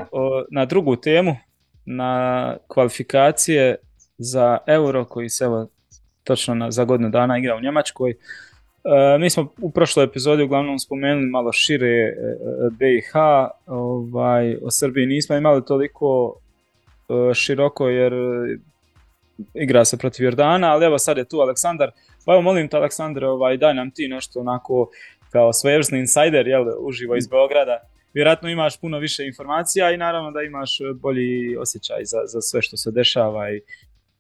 na drugu temu, na kvalifikacije za Euro koji se evo točno na, za godinu dana igra u Njemačkoj. Uh, mi smo u prošloj epizodi uglavnom spomenuli malo šire uh, BiH, ovaj, o Srbiji nismo imali toliko uh, široko jer igra se protiv Jordana, ali evo sad je tu Aleksandar. Pa evo molim te Aleksandar, ovaj, daj nam ti nešto onako kao svojevrsni insider, jel, uživo iz Beograda vjerojatno imaš puno više informacija i naravno da imaš bolji osjećaj za, za sve što se dešava i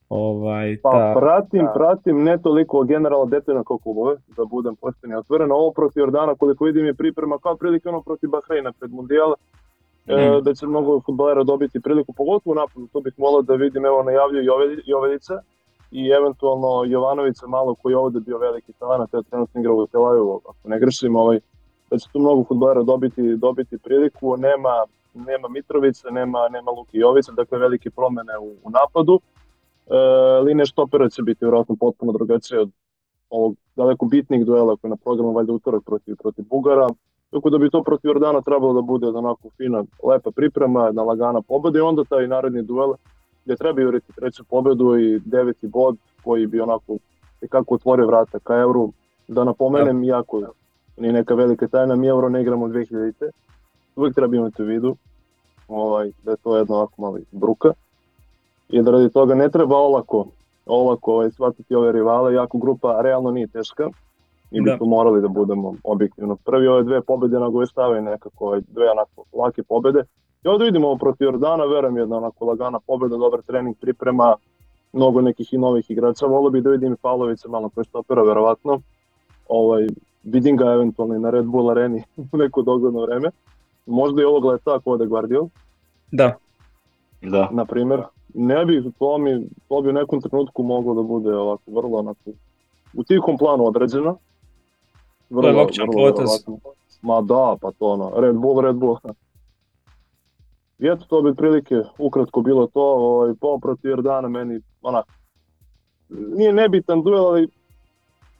ovaj, Pa pratim, pratim ne toliko generalno detaljno kao klubove, da budem pošten i otvoren. Ovo protiv Jordana koliko vidim je priprema kao prilike ono protiv Bahreina pred Mundijal. E, mhm. da će mnogo futbolera dobiti priliku, pogotovo u napadu, to bih volio da vidim, evo najavljuju Jovedica i eventualno Jovanovića malo koji je ovdje bio veliki talent, ja trenutno igra u Telaju, ako ne grešim, ovaj, da će tu mnogo futbolera dobiti, dobiti priliku, nema, nema Mitrovice, nema, nema Luki Jovice, dakle velike promjene u, u napadu. E, linija štopera će biti vjerojatno potpuno drugačije od ovog daleko bitnih duela koji je na programu valjda utorak protiv, protiv Bugara. Tako da bi to protiv Jordana trebalo da bude onako fina, lepa priprema, na lagana pobeda i onda taj naredni duel gdje treba juriti treću pobedu i deveti bod koji bi onako kako otvorio vrata ka Euru. Da napomenem, ja. jako nije neka velika tajna, mi euro ne igramo 2000 Uvijek treba imati u vidu ovaj, da je to jedno ovako mali bruka. i da radi toga ne treba olako, olako ovaj, shvatiti ove rivale, jako grupa realno nije teška i bi tu morali da budemo objektivno. Prvi ove dve pobede na koje stave nekako dve onako lake pobede. I ovdje vidimo ovo protiv Jordana, verujem jedna onako lagana pobeda, dobar trening, priprema, mnogo nekih i novih igrača. Volio bih da vidim i Pavlovića malo koji stopera verovatno. Ovaj, vidim ga eventualno i na Red Bull areni u neko dogledno vreme. Možda i ovog leta ako ode Guardiol. Da. Da. Na primjer, ne bi, to, mi, to bi u nekom trenutku moglo da bude ovako, vrlo onako, u tihom planu određeno. Vrlo, to je vrlo, potez. Ma da, pa to ono, Red Bull, Red Bull. I eto, to bi prilike ukratko bilo to, ovaj, pol protiv Jordana meni, onak, nije nebitan duel, ali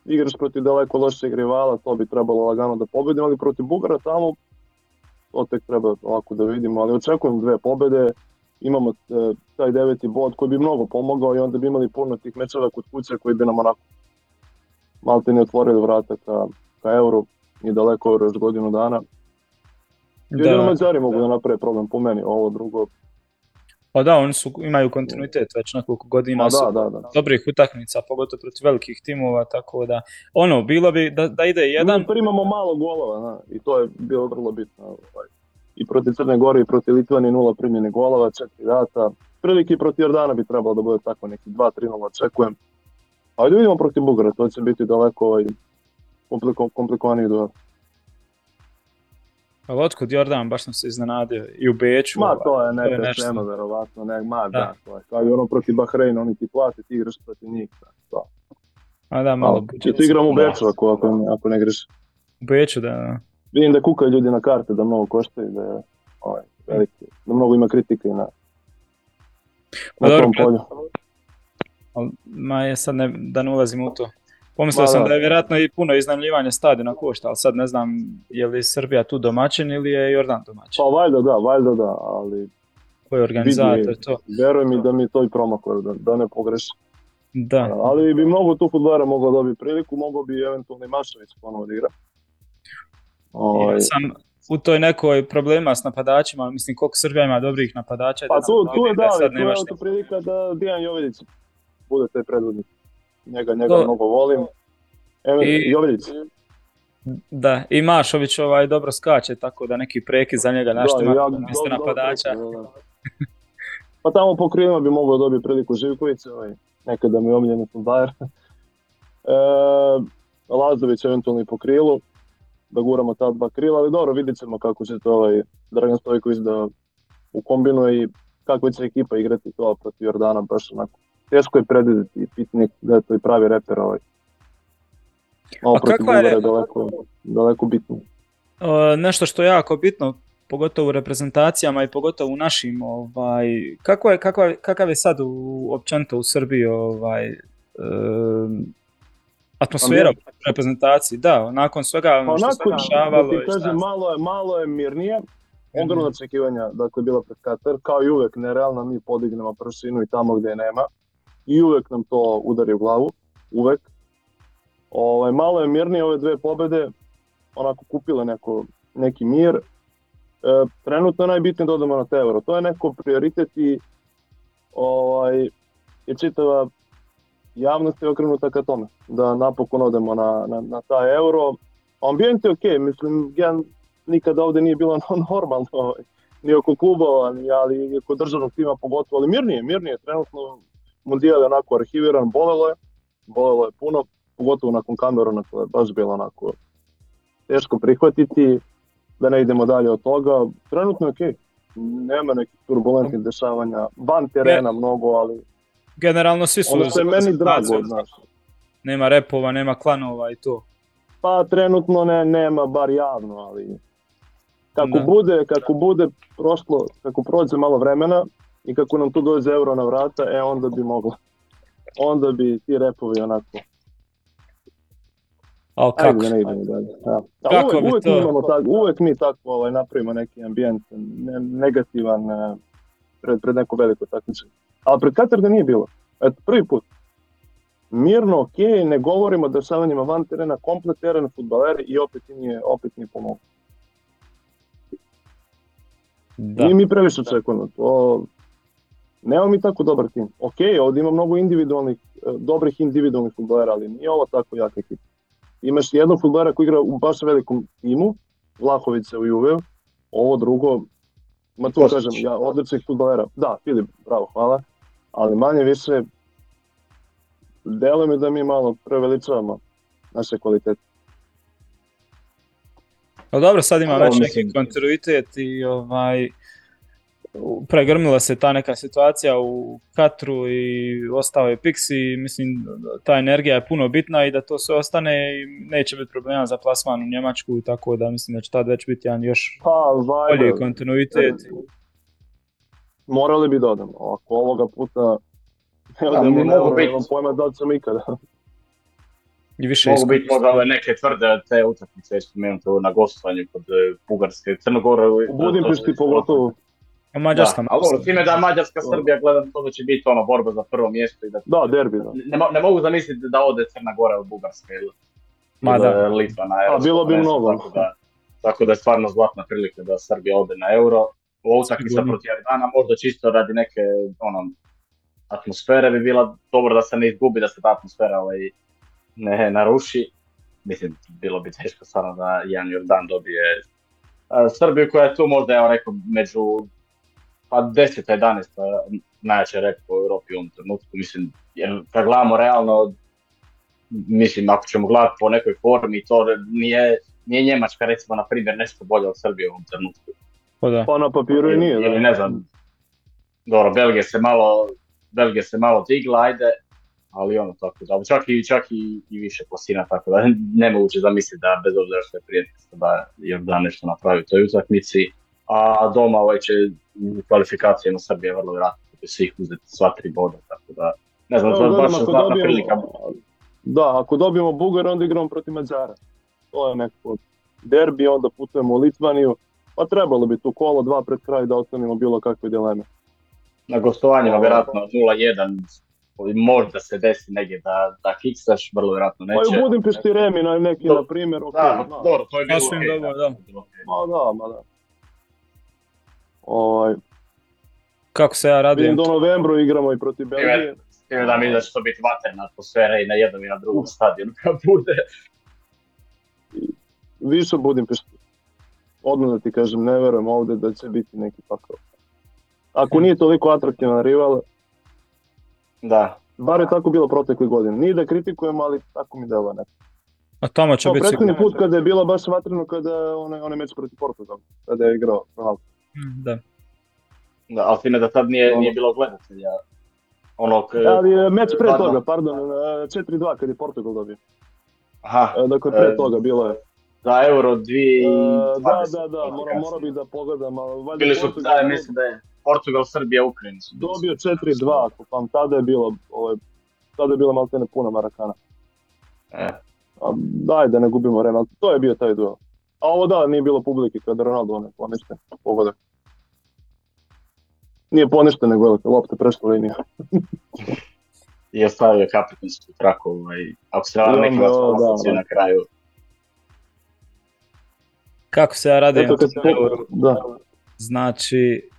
igraš protiv daleko lošeg rivala, to bi trebalo lagano da pobedimo, ali protiv Bugara tamo, to tek treba ovako da vidimo, ali očekujem dve pobede, imamo e, taj deveti bod koji bi mnogo pomogao i onda bi imali puno tih mečeva kod kuće koji bi nam onako malte ne otvorili vrata ka, ka euro i daleko euro još godinu dana. Jedino da. Mađari mogu da naprave problem po meni, ovo drugo pa da, oni su, imaju kontinuitet već nekoliko godina da, su da, da. dobrih utakmica, pogotovo protiv velikih timova, tako da, ono, bilo bi da, da ide jedan... Mi primamo malo golova, na, i to je bilo vrlo bitno. Ovaj. I protiv Crne Gore i protiv Litvani nula primljene golova, četiri data. Prilike protiv Jordana bi trebalo da bude tako neki 2-3-0 očekujem. Ajde vidimo protiv Bugara, to će biti daleko ovaj, kompliko, komplikovaniji duel. Ali otkud Jordan, baš sam se iznenadio i u Beču. Ma to je neka to verovatno, ne, ma da. da, to je kao i ono protiv Bahreina, oni ti plati, ti igraš protiv njih, to. A da, malo budžet. Ti igram u Beču ako, ako, ako ne greš. U Beču, da, da. Vidim da kukaju ljudi na karte, da mnogo koštaju, da je ovaj, veliki, da mnogo ima kritike na, pa na tom polju. Ma je sad ne, da ne ulazim u to. Pomislio sam da je vjerojatno i puno iznajmljivanja stadiona košta, ali sad ne znam je li Srbija tu domaćin ili je Jordan domaćin. Pa valjda da, valjda da, ali... Ko je organizator to? Verujem mi da mi to i promakuje, da, da ne pogreši. Da. Ali bi mnogo tu futbolera mogao dobiti priliku, mogao bi eventualno i Mašović ponovo da igra. Ovaj... Ja sam u toj nekoj problema s napadačima, mislim koliko Srbija ima dobrih napadača. Pa tu, tu je da, sad tu je to prilika da Dijan Jovedić bude taj predvodnik njega, njega to... mnogo volim. Evo, I... Jovljić. Da, i Mašović ovaj dobro skače, tako da neki preki za njega našta ima ja, mjesto napadača. pa tamo po krilima bi mogao dobiti priliku Živković, ovaj, nekada mi je omiljeni Bayer. e, Lazović eventualno i po krilu, da guramo ta dva krila, ali dobro, vidit ćemo kako će to ovaj Dragan Stojković da ukombinuje i kako će ekipa igrati to protiv Jordana, baš onako teško je predvideti i pitanje da je to i pravi reper ovaj. Ovo protiv je daleko, daleko bitno. Uh, nešto što je jako bitno, pogotovo u reprezentacijama i pogotovo u našim, ovaj, kako je, kako je, kakav je sad u, općenito u Srbiji ovaj, uh, atmosfera u reprezentaciji, da, nakon svega ono što se dešavalo. Da malo, je, malo je mirnije, ogromna očekivanja dakle, bila pred Katar, kao i uvek nerealno mi podignemo pršinu i tamo gde je nema i uvek nam to udari u glavu, uvek. Ovaj, malo je mirnije ove dve pobede, onako kupile neko, neki mir. E, trenutno je najbitnije da odemo na te euro. To je neko prioritet i ovaj, je čitava javnost je okrenuta ka tome, da napokon odemo na, na, na taj euro. Ambijent je okej, okay. mislim, ja nikada ovde nije bilo normalno, ovaj, ni oko klubova, ali oko državnog tima pogotovo, ali mirnije, mirnije, trenutno Mundijal je onako arhiviran, bolelo je, bolelo je puno, pogotovo nakon Kamerona, to je baš bilo onako teško prihvatiti, da ne idemo dalje od toga. Trenutno je okej, okay. nema nekih turbulentnih dešavanja, van terena mnogo, ali... Generalno svi su... Ono što je meni drago od nas. Nema repova, nema klanova i to. Pa trenutno ne, nema, bar javno, ali kako da. bude, kako bude prošlo, kako prođe malo vremena, i kako nam tu dođe euro na vrata, e onda bi moglo. Onda bi ti repovi onako Al kako? Ajde da ne idemo dalje. Ja. Kako uvek, uvek, to? Imamo tak, uvek mi tako ovaj, napravimo neki ambijent ne, negativan ne, pred, pred neko veliko takmičenje. Ali pred Katar da nije bilo. Eto, prvi put. Mirno, ok, ne govorimo o dešavanjima van terena, komplet teren, futbaleri i opet nije, opet nije pomoglo. Da. Nije mi previše očekujemo. To Nemamo mi tako dobar tim. Ok, ovdje ima mnogo individualnih, e, dobrih individualnih futbolera, ali nije ovo tako jak ekip. Imaš jednog futbolera koji igra u baš velikom timu, Vlahovića u Juve, ovo drugo, ma tu kažem, ja odličnih futbolera, da, Filip, bravo, hvala, ali manje više, deluje mi da mi malo preveličavamo naše kvalitete. No dobro, sad ima već neki kontinuitet i ovaj, pregrmila se ta neka situacija u Katru i ostao je Pixi, mislim ta energija je puno bitna i da to sve ostane i neće biti problema za plasman u Njemačku tako da mislim da će tad već biti jedan još pa, bolji kontinuitet. Morali bi dodamo, ako ovoga puta ne, mogu biti. pojma da sam ikada. I više Mogu biti možda ove neke tvrde te utakmice spomenute na gostovanju kod e, Bugarske, Crnogore. U Budimpešti pogotovo. Mađarska. Da, ali dobro, time da Mađarska Srbija gledam to da će biti ono borba za prvo mjesto i da... Da, derbi, da. Ne, ne mogu zamisliti da ode Crna Gora od Bugarske ili, Ma, da. Litva na euro. A bilo bi mnogo. Tako da, tako da je stvarno zlatna prilika da Srbija ode na euro. U utakmica protiv Jordana možda čisto radi neke ono, atmosfere bi bila dobro da se ne izgubi, da se ta atmosfera ovaj, ne naruši. Mislim, bilo bi teško stvarno da Jan Jordan dobije Srbiju koja je tu možda, evo rekao, među pa 10. 11. najjače rep u Europi u ovom trenutku, mislim, jer kad gledamo realno, mislim, ako ćemo gledati po nekoj formi, to nije, nije Njemačka recimo, na primjer, nešto bolje od Srbije u ovom trenutku. Pa da. Pa na papiru i nije, Ili ne znam, dobro, Belgija se malo, Belgija se malo digla, ajde, ali ono tako da, čak i, čak i, i više plasina, tako da nemoguće zamisliti da bez obzira što je prijateljstvo da da nešto napravi u toj utakmici, a doma ovaj će u kvalifikacijama Srbije vrlo vjerojatno će svih uzeti sva tri boda, tako da ne znam, to je baš zlatna prilika. Da, ako dobijemo Bugar, onda igramo protiv Mađara. To je neko derbi, onda putujemo u Litvaniju, pa trebalo bi tu kolo dva pred kraj da ostanemo bilo kakve dileme. Na gostovanjima vjerojatno 0-1 možda se desi negdje da, da kiksaš, vrlo vjerojatno neće. Pa i u Budimpešti Remi na neki, na primjer, ok. Da, dobro, to je bilo okay, dobro, da. Ma da, ma da. Ovaj... Kako se ja radim? Do novembru igramo i protiv Belgije. Time da mi da će to biti vaterna atmosfera i na jednom i na drugom stadionu kad bude. Više Budimpešti. Odmah da ti kažem, ne verujem ovdje da će biti neki pakao. Ako nije toliko atraktivan rival, da. Bar je tako bilo protekle godine. Nije da kritikujem, ali tako mi deluje neko. A tamo će biti sigurno. put kada je bilo baš vatreno kada je onaj, onaj meč protiv Portugala, kada je igrao Ronaldo. Mm, da. Da, ali fine da tad nije, nije bilo gledatelja. Ono, k... Ali je meč pre toga, pardon, 4-2 kad je Portugal dobio. Aha. E, dakle, pre e, toga bilo je. Za Euro 2 e, Da, da, da, mora, mora bi da pogledam. Ali Bili su, da, mislim da je Portugal, Srbija, Ukrajina su. Dobio 4-2, ako pam, tada je bilo, ovaj, tada je bila malo ne puna Marakana. E. A, daj da ne gubimo vreme, to je bio taj duel. A ovo da, nije bilo publike kada Ronaldo one ponište, pogodak. Nije ponište, nego velike lopte prešla linija. I ostavio kapitansku traku, ovaj, ako se rada neki da, na kraju. Kako se ja radim? Eto, kad, da. Znači,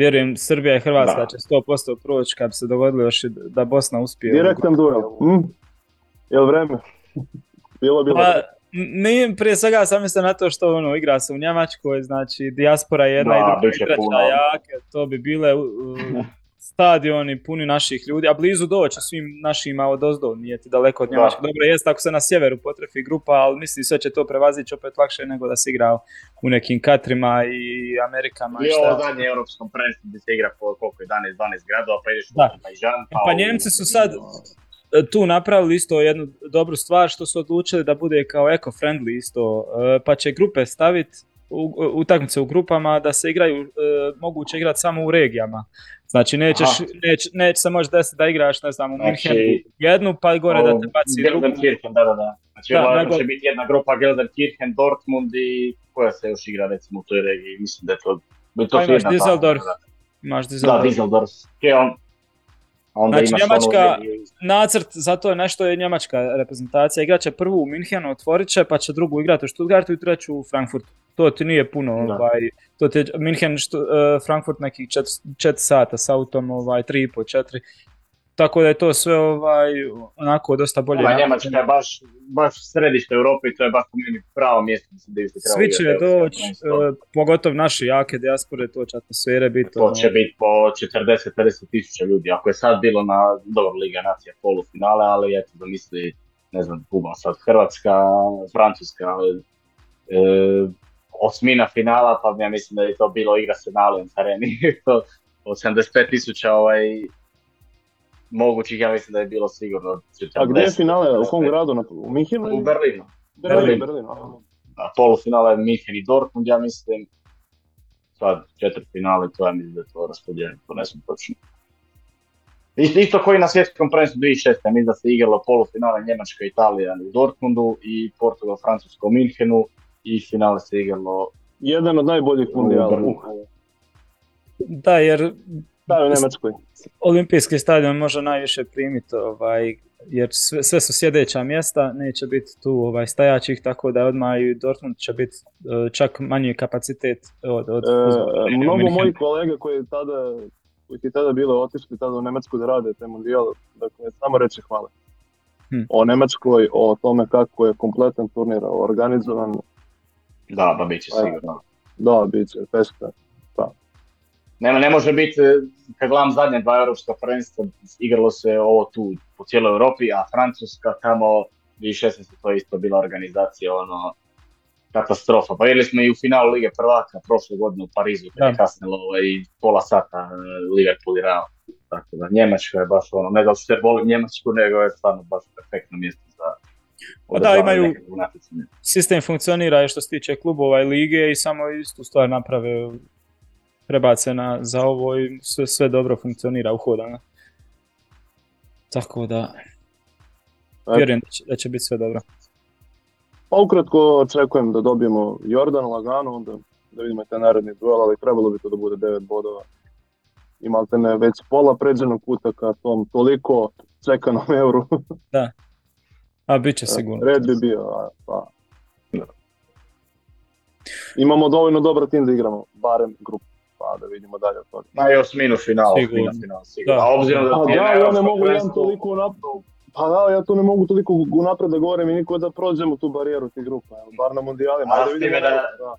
Vjerujem, Srbija i Hrvatska da. će 100% proći kad bi se dogodilo još da Bosna uspije. Direktan duel. Hm? Jel vreme? bilo bilo. Pa, mi prije svega sam mislim na to što ono, igra se u Njemačkoj, znači dijaspora jedna da, i druga igrača jake, to bi bile uh, stadioni puni naših ljudi, a blizu doći svim našima od ozdo, nije ti daleko od Njemačke. Dobro, jest ako se na sjeveru potrefi grupa, ali mislim sve će to prevazići opet lakše nego da se igra u nekim Katrima i Amerikama. I ovo zadnje europskom prvenstvu gdje se igra po koliko 11-12 gradova, pa ideš u Azerbajdžan. Pa, pa Njemci su sad tu napravili isto jednu dobru stvar što su odlučili da bude kao eco-friendly isto, e, pa će grupe staviti utakmice u grupama da se igraju, e, moguće igrati samo u regijama. Znači nećeš, neć, neće se moći desiti da igraš, ne znam, u znači, Minhenu jednu, pa gore da te baci Gelsenkirchen, da, da, da. Znači da, nego... će biti jedna grupa Gelsenkirchen, Dortmund i koja se još igra recimo u toj regiji, mislim da je to... to pa imaš Düsseldorf, imaš Düsseldorf. Da, Düsseldorf. Onda znači Njemačka, ono... nacrt za to je nešto je Njemačka reprezentacija, igraće prvu u Minhenu, otvorit će, pa će drugu igrati u Stuttgartu i treću u Frankfurtu. To ti nije puno, ovaj, to ti je Minhen, što, uh, Frankfurt nekih 4 sata s autom, ovaj, 3,5, 4, tako da je to sve ovaj, onako dosta bolje. Ova Njemačka je baš, baš središte Europe i to je baš po meni pravo mjesto gdje se Svi će doći, uh, pogotovo naši jake dijaspore, to će atmosfere biti. To će ono- biti po 40-50 tisuća ljudi. Ako je sad bilo na dobro Liga Nacija polufinale, ali eto zamisli, ne znam, Kuba sad Hrvatska, Francuska, e, osmina finala, pa ja mislim da je to bilo igra na Allianz areni. od 75 tisuća ovaj, mogućih, ja mislim da je bilo sigurno 40. A gdje je finale? U kom gradu? U Minhenu? U Berlinu. Berlin, Berlin. A polufinale je Minhen i Dortmund, ja mislim. Sad, četiri finale, to ja mislim da je to raspodijeljeno, to ne znam točno. Isto, isto koji na svjetskom prvenstvu 2006. mislim da se igralo polufinale Njemačka Italija u Dortmundu i Portugal Francusko u Minhenu i finale se igralo jedan od najboljih mundijala. Da, jer da, u Njemačkoj. Olimpijski stadion može najviše primiti, ovaj, jer sve, sve su sjedeća mjesta, neće biti tu ovaj, stajaćih, tako da odmah i Dortmund će biti e, čak manji kapacitet od... od e, mnogo mojih kolega koji tada koji ti tada bilo otišli tada u Njemačku da rade te mondijal, dakle samo reći hvala. Hm. O Njemačkoj, o tome kako je kompletan turnir organizovan. Da, ba bit će pa sigurno. Da, bit će, festa. Nema, ne može biti, e, kad gledam zadnje dva europska prvenstva, igralo se ovo tu po cijeloj Europi, a Francuska tamo 2016. to je isto bila organizacija, ono, katastrofa. Pa vidjeli smo i u finalu Lige prvaka prošle godine u Parizu, kad je kasnilo ovaj, pola sata e, Liverpool i Real. Tako da Njemačka je baš ono, ne da se volim Njemačku, nego je stvarno baš perfektno mjesto za pa da, imaju, sistem funkcionira što se tiče klubova i lige i samo istu stvar naprave prebace na, za ovo i sve, sve dobro funkcionira uhodano. Tako da, vjerujem da će, da će biti sve dobro. Pa ukratko očekujem da dobijemo Jordan lagano, onda da vidimo taj naredni duel, ali trebalo bi to da bude 9 bodova. Imate ne već pola pređenog puta ka tom toliko čekanom euru. da, a bit će sigurno. Red bi bio, a, pa. Imamo dovoljno dobar tim da igramo, barem grupu pa da vidimo dalje od toga. Ma i osminu finala, osmina final, sigurno. A obzirom da ti je da, ja ne mogu jedan toliko pa da, ja tu ne mogu toliko unapred da govorim i niko da prođemo tu barijeru tih grupa, bar na mundijalima. da vidimo da, da.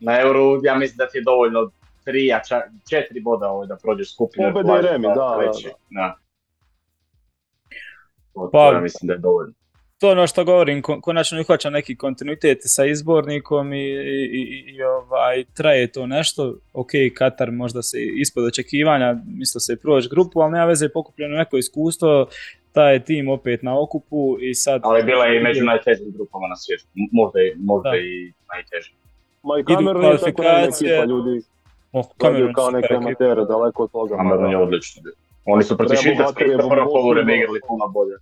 Na Euro, ja mislim da ti je dovoljno tri, a čak četiri boda ovo da prođeš skupinu. Pobede i remi, da, da, da. Pa, ja mislim da je dovoljno to ono što govorim, konačno uhvaća neki kontinuitet sa izbornikom i, i, i, ovaj, traje to nešto. Ok, Katar možda se ispod očekivanja, misle se proći grupu, ali nema veze pokupljeno neko iskustvo, taj tim opet na okupu i sad... Ali bila je i među najtežim grupama na svijetu, možda, i, možda i najtežim. Ma i Kamerun je tako ekipa ljudi. Oh, Kamerun kao neke amatere, daleko od toga. Kamerun je odlično Oni su protiv Švicarske prvo polovreme igrali puno bolje.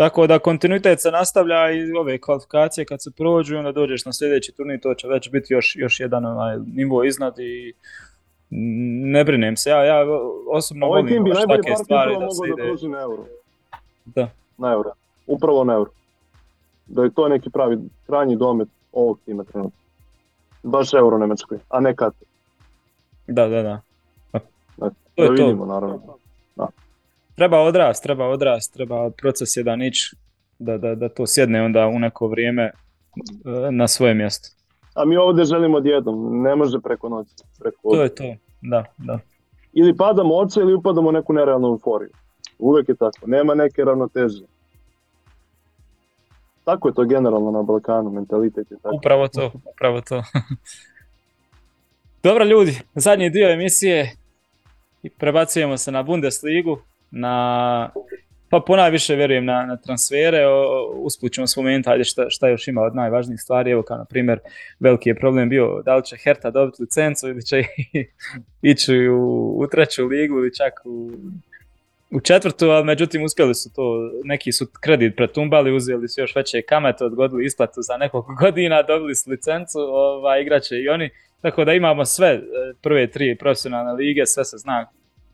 Tako da kontinuitet se nastavlja i ove kvalifikacije kad se prođu onda dođeš na sljedeći turnir, to će već biti još, još jedan onaj nivo iznad i ne brinem se, ja, ja osobno Ovaj volim najbolji par stvari da se ide. Da na euro. Da. Na euro. Upravo na euro. Da je to neki pravi krajnji domet ovog tima trenutno. Baš euro Nemačkoj, a ne kad. Da, da, da. Da, to da vidimo, to. naravno. Da treba odrast, treba odrast, treba proces jedan ići da, da, da to sjedne onda u neko vrijeme e, na svoje mjesto. A mi ovdje želimo djedom, ne može preko noći. Preko to je to, da, da. Ili padamo oče ili upadamo u neku nerealnu euforiju. Uvijek je tako, nema neke ravnoteže. Tako je to generalno na Balkanu, mentalitet je tako. Upravo to, upravo to. Dobro ljudi, zadnji dio emisije prebacujemo se na Bundesligu na pa ponajviše vjerujem na, na transfere, usput ćemo spomenuti ajde šta, šta još ima od najvažnijih stvari, evo kao na primjer veliki je problem bio da li će Herta dobiti licencu ili će ići u, u treću ligu ili čak u, u četvrtu, ali međutim uspjeli su to, neki su kredit pretumbali, uzeli su još veće kamate, odgodili isplatu za nekoliko godina, dobili su licencu, ovaj, igraće i oni, tako da imamo sve e, prve tri profesionalne lige, sve se zna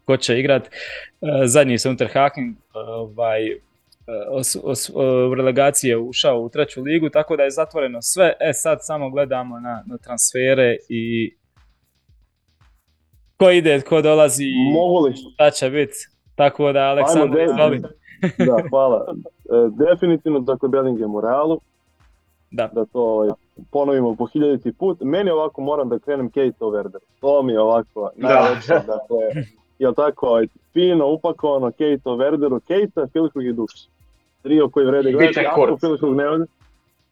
ko će igrat. E, zadnji se Unterhaken, ovaj, u relegacije ušao u treću ligu, tako da je zatvoreno sve. E sad samo gledamo na, na transfere i ko ide, ko dolazi, Mogu li? šta će biti. Tako da, Aleksandar, izvoli. da, hvala. E, definitivno, dakle, Bellingham u Realu. Da. Da to ovaj, ponovimo po hiljaditi put. Meni ovako moram da krenem Kate Verder. To mi je ovako najlepše. Dakle, jel tako, fino upakovano Kate Verderu, Kate, Filkrug i Duš. Trio koji vrede gledati, ako Filkrug ne ode.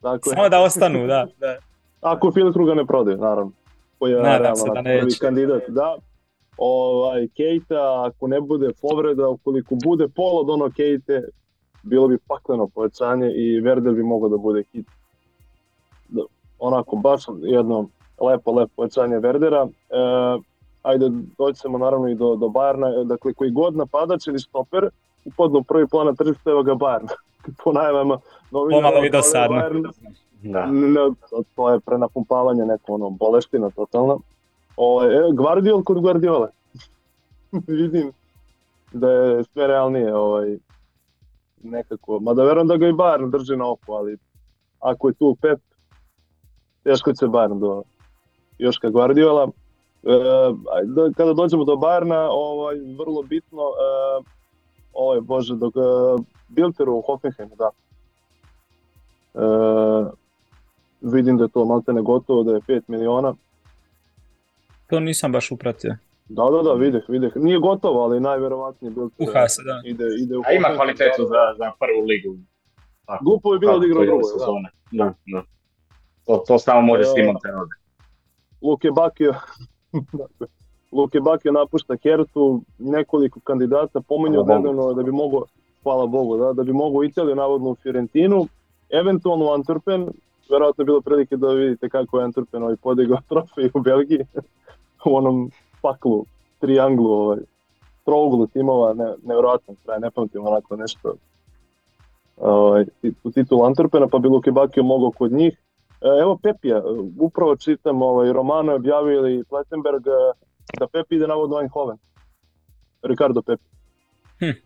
Dakle, Samo da ostanu, da. da. Ako Filkruga ne prodaju, naravno. Koji je Nadam se da neće. kandidat, da ovaj, Kejta, ako ne bude povreda, ukoliko bude pol od ono Kejte, bilo bi pakleno povećanje i Verder bi mogao da bude hit. Onako, baš jedno lepo, lepo povećanje Verdera. E, ajde, doćemo naravno i do, do Bayerna, dakle, koji god napadač ili stoper, upadnu u prvi plan na tržištu, evo ga Bayern. po najavama novina. Pomalo i dosadno. Da. Ne, to je prenapumpavanje neko ono boleština totalna. Ovaj, e, Guardiol kod Guardiola. Vidim da je sve realnije ovaj, nekako, mada verujem da ga i Bayern drži na oku, ali ako je tu Pep, teško će Bayern do još ka Guardiola. E, kada dođemo do Bayerna, ovaj, vrlo bitno, e, ovaj, bože, dok e, Bilteru u Hoffenheimu, da. E, vidim da je to maltene gotovo, da je 5 miliona to nisam baš upratio. Da, da, da, videh, videh. Nije gotovo, ali najverovatnije bil Uha se, da. Ide, ide u A ima kvalitetu za, za prvu ligu. Tako, Glupo je bilo da igra u drugoj, da. da, da. To, to samo može s timom Terode. Luke Bakio, Luke Bakio napušta Hertu, nekoliko kandidata pomenju odnedavno da bi mogo, hvala Bogu, da, da bi mogo Italiju, navodno u Fiorentinu, eventualno u Antwerpen, verovatno je bilo prilike da vidite kako je Antwerpen ovaj podigao trofej u Belgiji u onom paklu, trianglu, ovaj, trouglu timova, ne, nevjerojatno kraj, ne pamtim onako nešto ovaj, u titulu Antwerpena, pa bi Luke Bakio mogao kod njih. E, evo Pepija, upravo čitam, ovaj, Romano je objavio ili Plettenberg da Pepi ide navodno Eindhoven. Ricardo Pepi. Hm.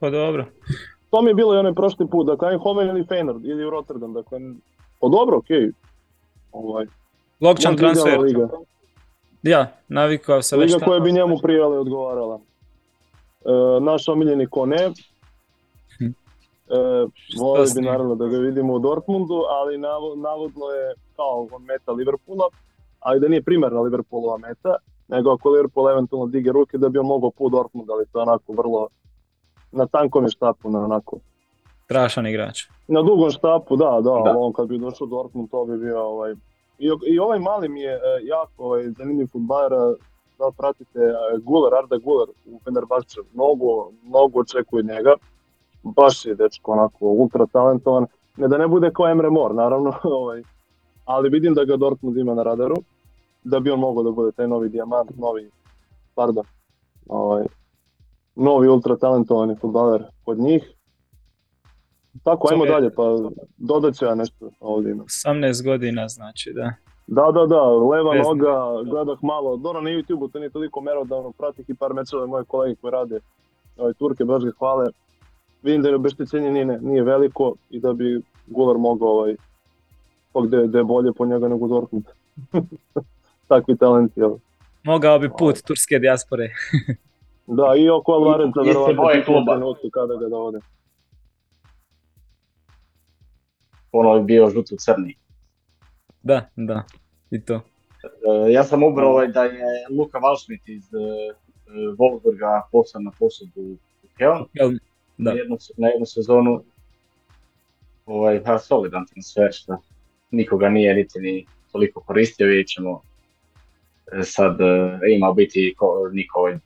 Pa dobro. To mi je bilo i onaj prošli put, dakle Eindhoven ili Feyenoord ili Rotterdam, dakle, pa dobro, okej. Okay. Ovaj, Lokčan transfer. Liga. Ja, navikao se već Liga koja bi njemu prijeli odgovarala. E, naš omiljeni Kone. E, Volio bi naravno da ga vidimo u Dortmundu, ali navodno je kao meta Liverpoola, ali da nije primarna Liverpoolova meta, nego ako Liverpool eventualno dige ruke da bi on mogao po Dortmund, ali to je onako vrlo na tankom je štapu, na onako. Strašan igrač. Na dugom štapu, da, da, da. on kad bi došao do Dortmund to bi bio ovaj, i, I ovaj mali mi je uh, jako ovaj, zanimljiv futbaler, da li pratite Guler, Arda Guler u Fenerbahče, mnogo, mnogo očekuje njega, baš je dečko onako ultra talentovan, ne da ne bude kao Emre Mor, naravno, ovaj, ali vidim da ga Dortmund ima na radaru, da bi on mogao da bude taj novi dijamant, novi, pardon, ovaj, novi ultra talentovani futbaler kod njih. Tako, ajmo dalje, pa dodat ću ja nešto ovdje. 18 godina znači, da. Da, da, da, leva Bez... noga, gledah malo, dobro na YouTube-u to nije toliko merodavno, pratih i par mečeva moje kolege koji rade ovaj, Turke, baš ga hvale. Vidim da je obeštećenje nije, nije veliko i da bi Gular mogao ovaj, gde, gde je bolje po njega nego Dortmund. Takvi talenti, jel? Mogao bi put turske dijaspore. da, i oko Alvareza, verovatno, kada ga dovode. ono je bio žuto crni. Da, da, i to. E, ja sam ubrao ovaj da je Luka Valšmit iz e, Wolfsburga poslan na posudu u Keln. Da. Na, jednu, na jednu sezonu ovaj, ha, solidan transfer što nikoga nije niti ni toliko koristio, vidjet ćemo e, sad ima u biti niko ovaj,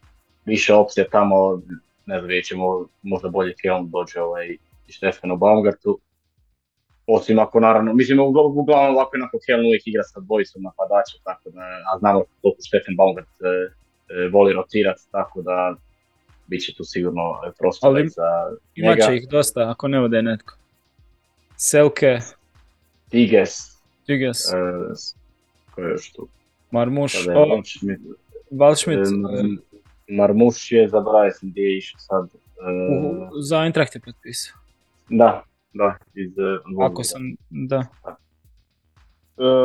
više opcije tamo, ne znam, vidjet ćemo možda bolje Keln dođe ovaj, i Stefano Baumgartu. Osim ako naravno, mislim uglavnom ovako onako Keln uvijek igra sa dvojicom napadača, tako da, a znamo koliko Stefan Baumgart e, e, voli rotirati, tako da bit će tu sigurno prostora za njega. Imaće ih dosta ako ne ode netko. Selke. Tiges. Tiges. E, ko je još tu? Marmuš. Valšmit. E, Marmuš je, zaboravio sam gdje je išao sad. E, za Eintracht je potpisao. Da, da, iz Ako sam, da.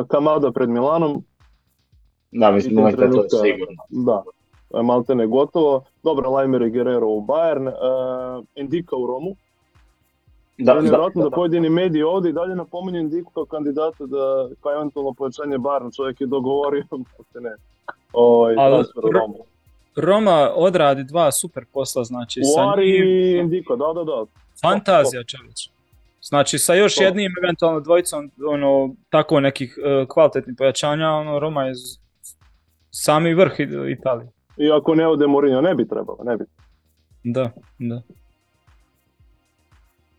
Kamada pred Milanom. Da, mislim, da to je sigurno. Da, malte ne gotovo. Dobro, Lajmer i Guerrero u Bayern, uh, Indika u Romu. Da, vjerojatno da, da, pojedini mediji ovdje i dalje napominju Indiku kao kandidata da kao eventualno povećanje Bayern čovjek je dogovorio, ne, ovaj, transfer u Romu. Roma odradi dva super posla, znači sa i Indiko, da, da, da. Fantazija čovječ. Znači sa još to. jednim eventualno dvojicom ono, tako nekih uh, kvalitetnih pojačanja, ono, Roma je sami vrh Italije. I ako ne ode Mourinho, ne bi trebalo, ne bi. Da, da.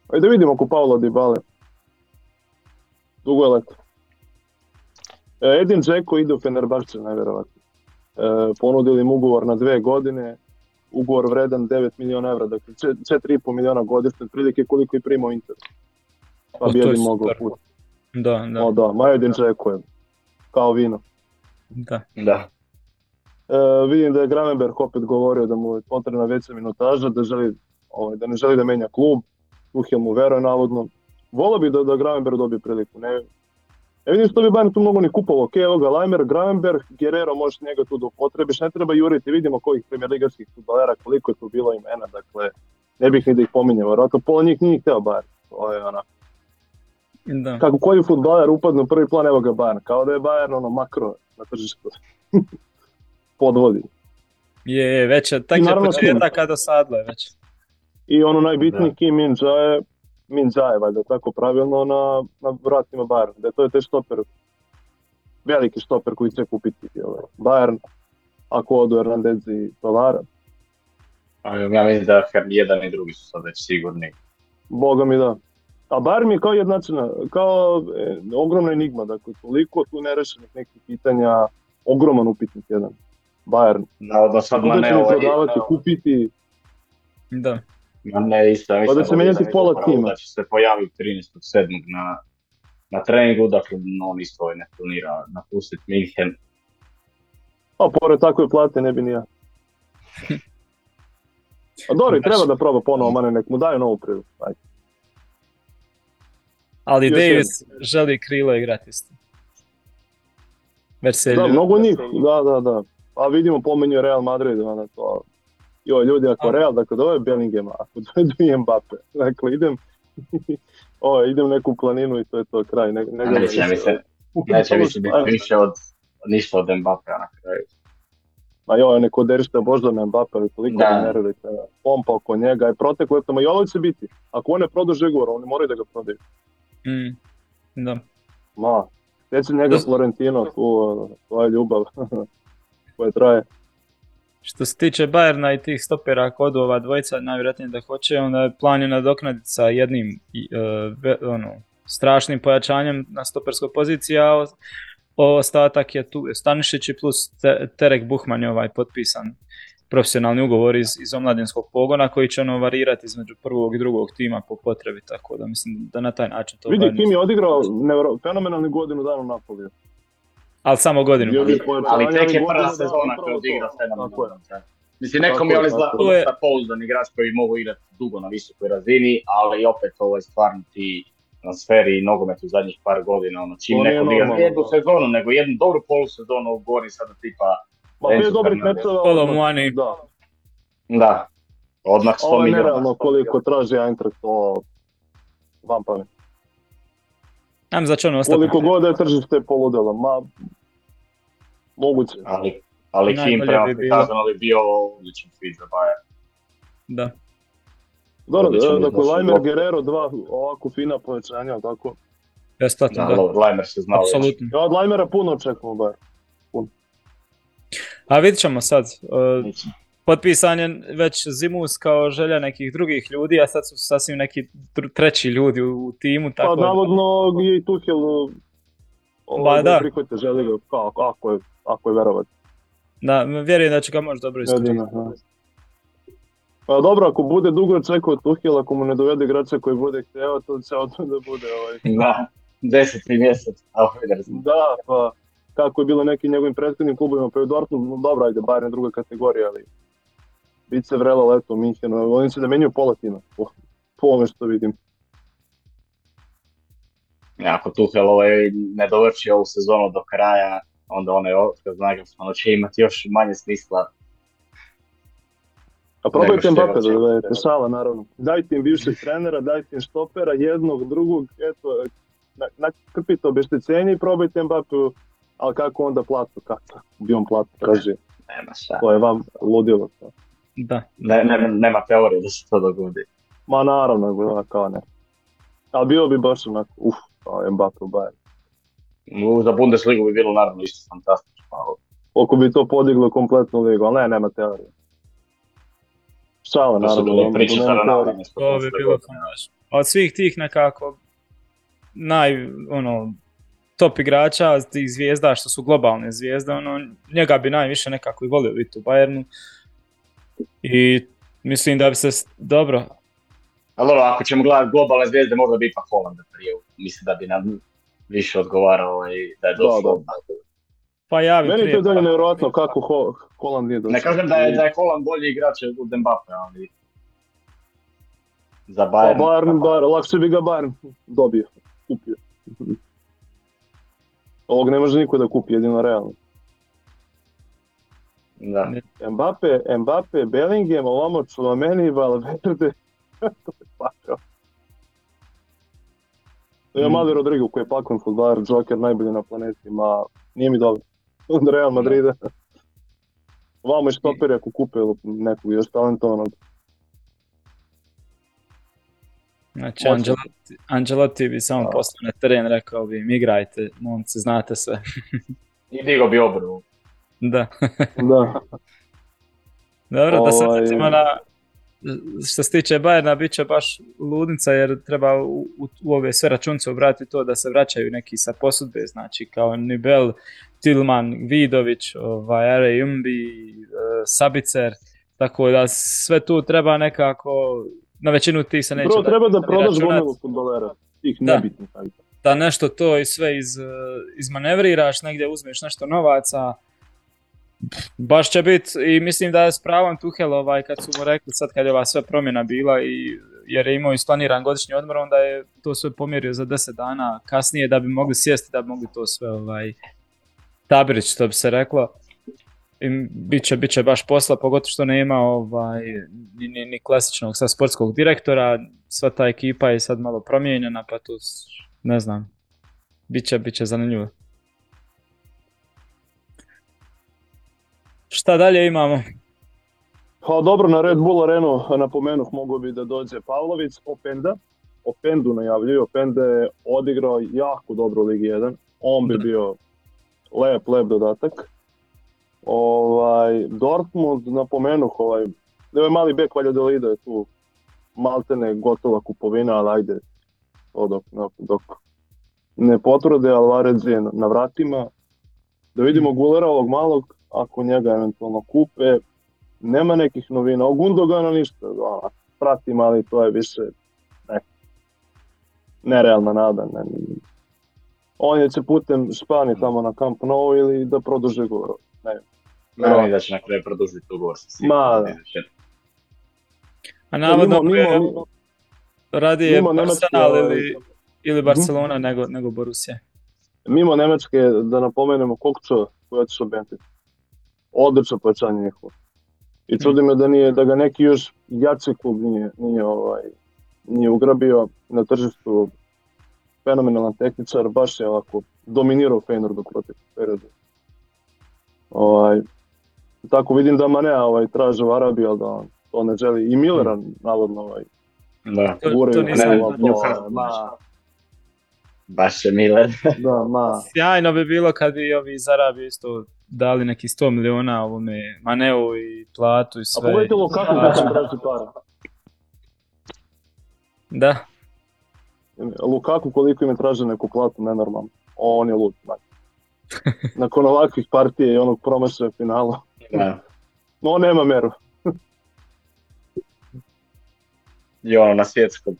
Ajde vidimo oko Paolo Dybala. Dugo je leto. E, Edin Dzeko ide u Fenerbahče, najvjerovatno. E, ponudili mu ugovor na dve godine, ugovor vredan 9 milijuna evra, dakle 4,5 milijuna godišnje, prilike koliko i primao Inter. Pa bi Edin mogao put. Da, da. O da, ma Edin Dzeko je kao vino. Da. Da. E, vidim da je Gravenberg opet govorio da mu je potrebna veća minutaža, da, želi, ovaj, da ne želi da menja klub. Tuhel mu veruje navodno. Volio bi da, da Gravenberg dobije priliku. Ne, ne vidim što bi Bayern tu mnogo ni kupovao. Ok, evo ga, Leimer, Gravenberg, Guerrero, možeš njega tu da upotrebiš. Ne treba juriti, vidimo kojih ligarskih futbalera, koliko je tu bilo imena. Dakle, ne bih ni da ih pominjem. Vjerojatno pola njih nije htio Bayern. To je ona. Da. Kako koji futbaler upadne u prvi plan, evo ga Bayern. Kao da je Bayern ono makro na tržištu. podvodi. Je, je, već je, tak je početaka do sadla već. I ono najbitniji Kim Min Jae, Min Jae, valjda tako pravilno, na, na vratima Bayern. Da je to je te štoper, veliki štoper koji će kupiti ovaj. Bayern, ako odu Hernandez i Tolara. Ja mislim da jedan i drugi su sad već sigurni. Boga mi da. A Bayern mi je kao jednačina, kao e, ogromna enigma, dakle toliko tu nerešenih nekih pitanja, ogroman upitnik jedan. Bayern. Da, da sad ma ne ovaj... prodavati, kupiti. Da. Ma ne, isto, mislim, pa da će menjati pola tima. Da će se pojaviti 13.7. na, na treningu, dakle on isto ovaj ne planira napustiti Minhen. A pored takve plate ne bi ni ja. A dobro, treba da proba ponovo, mane nek mu daju novu priliku. Ajde. Ali Još Davis jedan. želi krilo igrati isto. Već se da, mnogo njih, da, da, da. A vidimo pomenju Real Madrid, onda to, joj ljudi, ako Real, dakle dove Bellingham, ako dovedu i Mbappe, dakle idem, o, idem neku planinu i to je to kraj. Ne, ne neće mi se, neće mi se biti više od, ništa od Mbappe na kraju. Ma joj, neko derište na Mbappe, ali toliko da. nervite, pompa oko njega, je proteklo letama i ovo će biti. Ako on ne produže ugovor, oni moraju da ga prodaju. Mm, da. Ma, Sjećam njega Florentino, tu, to je ljubav. Koje traje. Što se tiče Bayerna i tih stopera, ako odu ova dvojica, najvjerojatnije da hoće, onda je plan je nadoknaditi sa jednim uh, ono, strašnim pojačanjem na stoperskoj poziciji, a ostatak je tu Stanišić i plus Terek Buhman je ovaj potpisan profesionalni ugovor iz, iz omladinskog pogona koji će ono varirati između prvog i drugog tima po potrebi, tako da mislim da na taj način to... Vidi, Kim je odigrao fenomenalni godinu dana u Napoliju. Ali samo godinu. Ali tek je prva sezona koju odigra fenomenalno. Mislim, nekom je ali za pouzdan igrač koji mogu igrati dugo na visokoj razini, ali opet ovo je stvarno ti transferi i nogomet u zadnjih par godina, ono, čim neko igra jednu sezonu, nego jednu dobru polusezonu u gori sada tipa Ma bio mečeva. Polo Muani. Da. Da. Odmah 100 Ovo je nerealno koliko traži Eintracht, to vam pamet. Nam za ono ostati. Koliko god je tržište poludelo, ma moguće. Ali, ali Kim prema bi prikazano bi bio odličan fit za Bayern. Da. Dobro, da, dakle, Leimer, Guerrero, dva ovako fina povećanja, tako? Besplatno, da. da. Leimer se znao Apsolutno. Ja od Leimera puno očekujemo Bayern. Puno. A vidit ćemo sad. Uh, potpisan je već Zimus kao želja nekih drugih ljudi, a sad su sasvim neki treći ljudi u timu. Pa, tako pa navodno je i Tuhel ovaj, da. prihvate želi ga, kako, ako je, ako je verovat. Da, vjerujem da će ga možda dobro iskoristiti. Pa dobro, ako bude dugo čekao Tuhel, ako mu ne dovede igrača koji bude htio, to će odmah da bude ovaj. Da, deseti mjesec. Da, pa kako je bilo nekim njegovim prethodnim klubovima, pa je Dortmund, no dobro, ajde, bar druga kategorija, ali bit se vrelo leto u Minhenu, oni se da menjaju pola tima, po, po ovome što vidim. Ako Tuhel ovaj ne dovrši ovu sezonu do kraja, onda onaj otkaz Nagelsmanu će imati još manje smisla. A probajte Mbappe da dovedete, šala naravno. Dajte im bivšeg trenera, dajte im štopera, jednog, drugog, eto, nakrpite obeštećenje i probajte Mbappe, ali kako onda platu, kako bi on platu, kaže. Nema šta. To je vam ludilo. Da. Ne, ne, nema teorije da se to dogodi. Ma naravno, kao ne. Ali bio bi baš onako, uf, kao Mbappe u Bayern. Za Bundesligu bi bilo naravno isto fantastično. Oko bi to podiglo kompletnu ligu, ali ne, nema teorije. Šala, naravno. To priče To bi bilo Od svih tih nekako naj, ono, top igrača, tih zvijezda što su globalne zvijezde, ono, njega bi najviše nekako i volio biti u Bayernu. I mislim da bi se dobro. Ali ako ćemo gledati globalne zvijezde, možda bi ipak Holland prije. Mislim da bi nam više odgovarao i da je došlo. Pa ja bi Meni je to dalje nevjerojatno kako Ho Holland nije došao. Ne kažem da je, da je Holland bolji igrač od Mbappe, ali za Bayern. Pa Bayern, Bayern, lakše bi ga Bayern dobio, kupio. Ovog ne može niko da kupi, jedino realno. Da. Mbappe, Mbappe, Bellingham, ovamo Čulameni, Valverde, to je pakao. Ja mm. mali Rodrigo koji je pakon futbaler, Joker najbolji na planeti, ma nije mi dobro. Od Real Madrida. Vamo je štoperi ako kupe nekog još talentovanog. Znači, Angelotti, Angelotti bi samo poslao na teren, rekao bi im igrajte, momci, znate sve. I digo bi obrvu. Da. da. Dobro, da se ovaj- vratimo na, što se tiče Bayerna, bit će baš ludnica jer treba u, u, ove sve računce obratiti to da se vraćaju neki sa posudbe, znači kao Nibel, Tilman, Vidović, ovaj, Are Jumbi, e, Sabicer, tako da sve tu treba nekako, na većinu tih se neće... Prvo treba da prodaš gomilu futbolera, tih nebitnih. Da nešto to i sve iz, e, izmanevriraš, negdje uzmeš nešto novaca, baš će biti i mislim da je s pravom Tuhel ovaj, kad su mu rekli sad kad je ova sve promjena bila i jer je imao isplaniran godišnji odmor onda je to sve pomjerio za 10 dana kasnije da bi mogli sjesti da bi mogli to sve ovaj tabirić što bi se reklo. I bit će baš posla pogotovo što nema ovaj, ni, ni, ni klasičnog sa sportskog direktora sva ta ekipa je sad malo promijenjena pa tu ne znam bit će, bit će zanimljivo Šta dalje imamo? Pa dobro, na Red Bull Arenu napomenuh mogu bi da dođe Pavlović, Openda. Opendu najavljuju, Openda je odigrao jako dobro u Ligi 1. On bi bio lep, lep dodatak. Ovaj, Dortmund, napomenuh, ovaj, je mali bek Valladolida je tu maltene gotova kupovina, ali ajde, dok, dok ne potvrde, Alvarez je na vratima. Da vidimo Gulera ovog malog, ako njega eventualno kupe, nema nekih novina. O Gundogana ništa, pratim, ali to je više ne, nerealna nada. Ne, on je će putem Španije tamo na Camp Nou ili da produže govor. Ne, ne, ne da će na kraju produžiti ugovor sa Ma, da. A navodno radi je Arsenal ili, ili mhm. Barcelona uh-huh. nego, nego Borussia. Mimo Nemačke, da napomenemo Kokčo koji je otišao Benfica odlično pojačanje njihovo. I čudi me da, nije, da ga neki još jači klub nije, nije, ovaj, nije ugrabio na tržištu fenomenalan tehničar, baš je ovako dominirao Feyenoordu protiv periodu. Ovaj, tako vidim da Mane ovaj, traže u Arabiji, ali da on to ne želi. I Millera, navodno, ovaj, da. to, to nisam, Baš je Miller. da, ma. Sjajno bi bilo kad bi ovi iz Arabije isto dali neki 100 miliona ovome Maneu i platu i sve. A pogledajte Lukaku da će traži para. Da. Lukaku koliko im je traže neku platu, nenormalno. On je lud. Znači. Nakon ovakvih partije i onog promašaja finala. Da. On nema meru. I ono na svjetskom.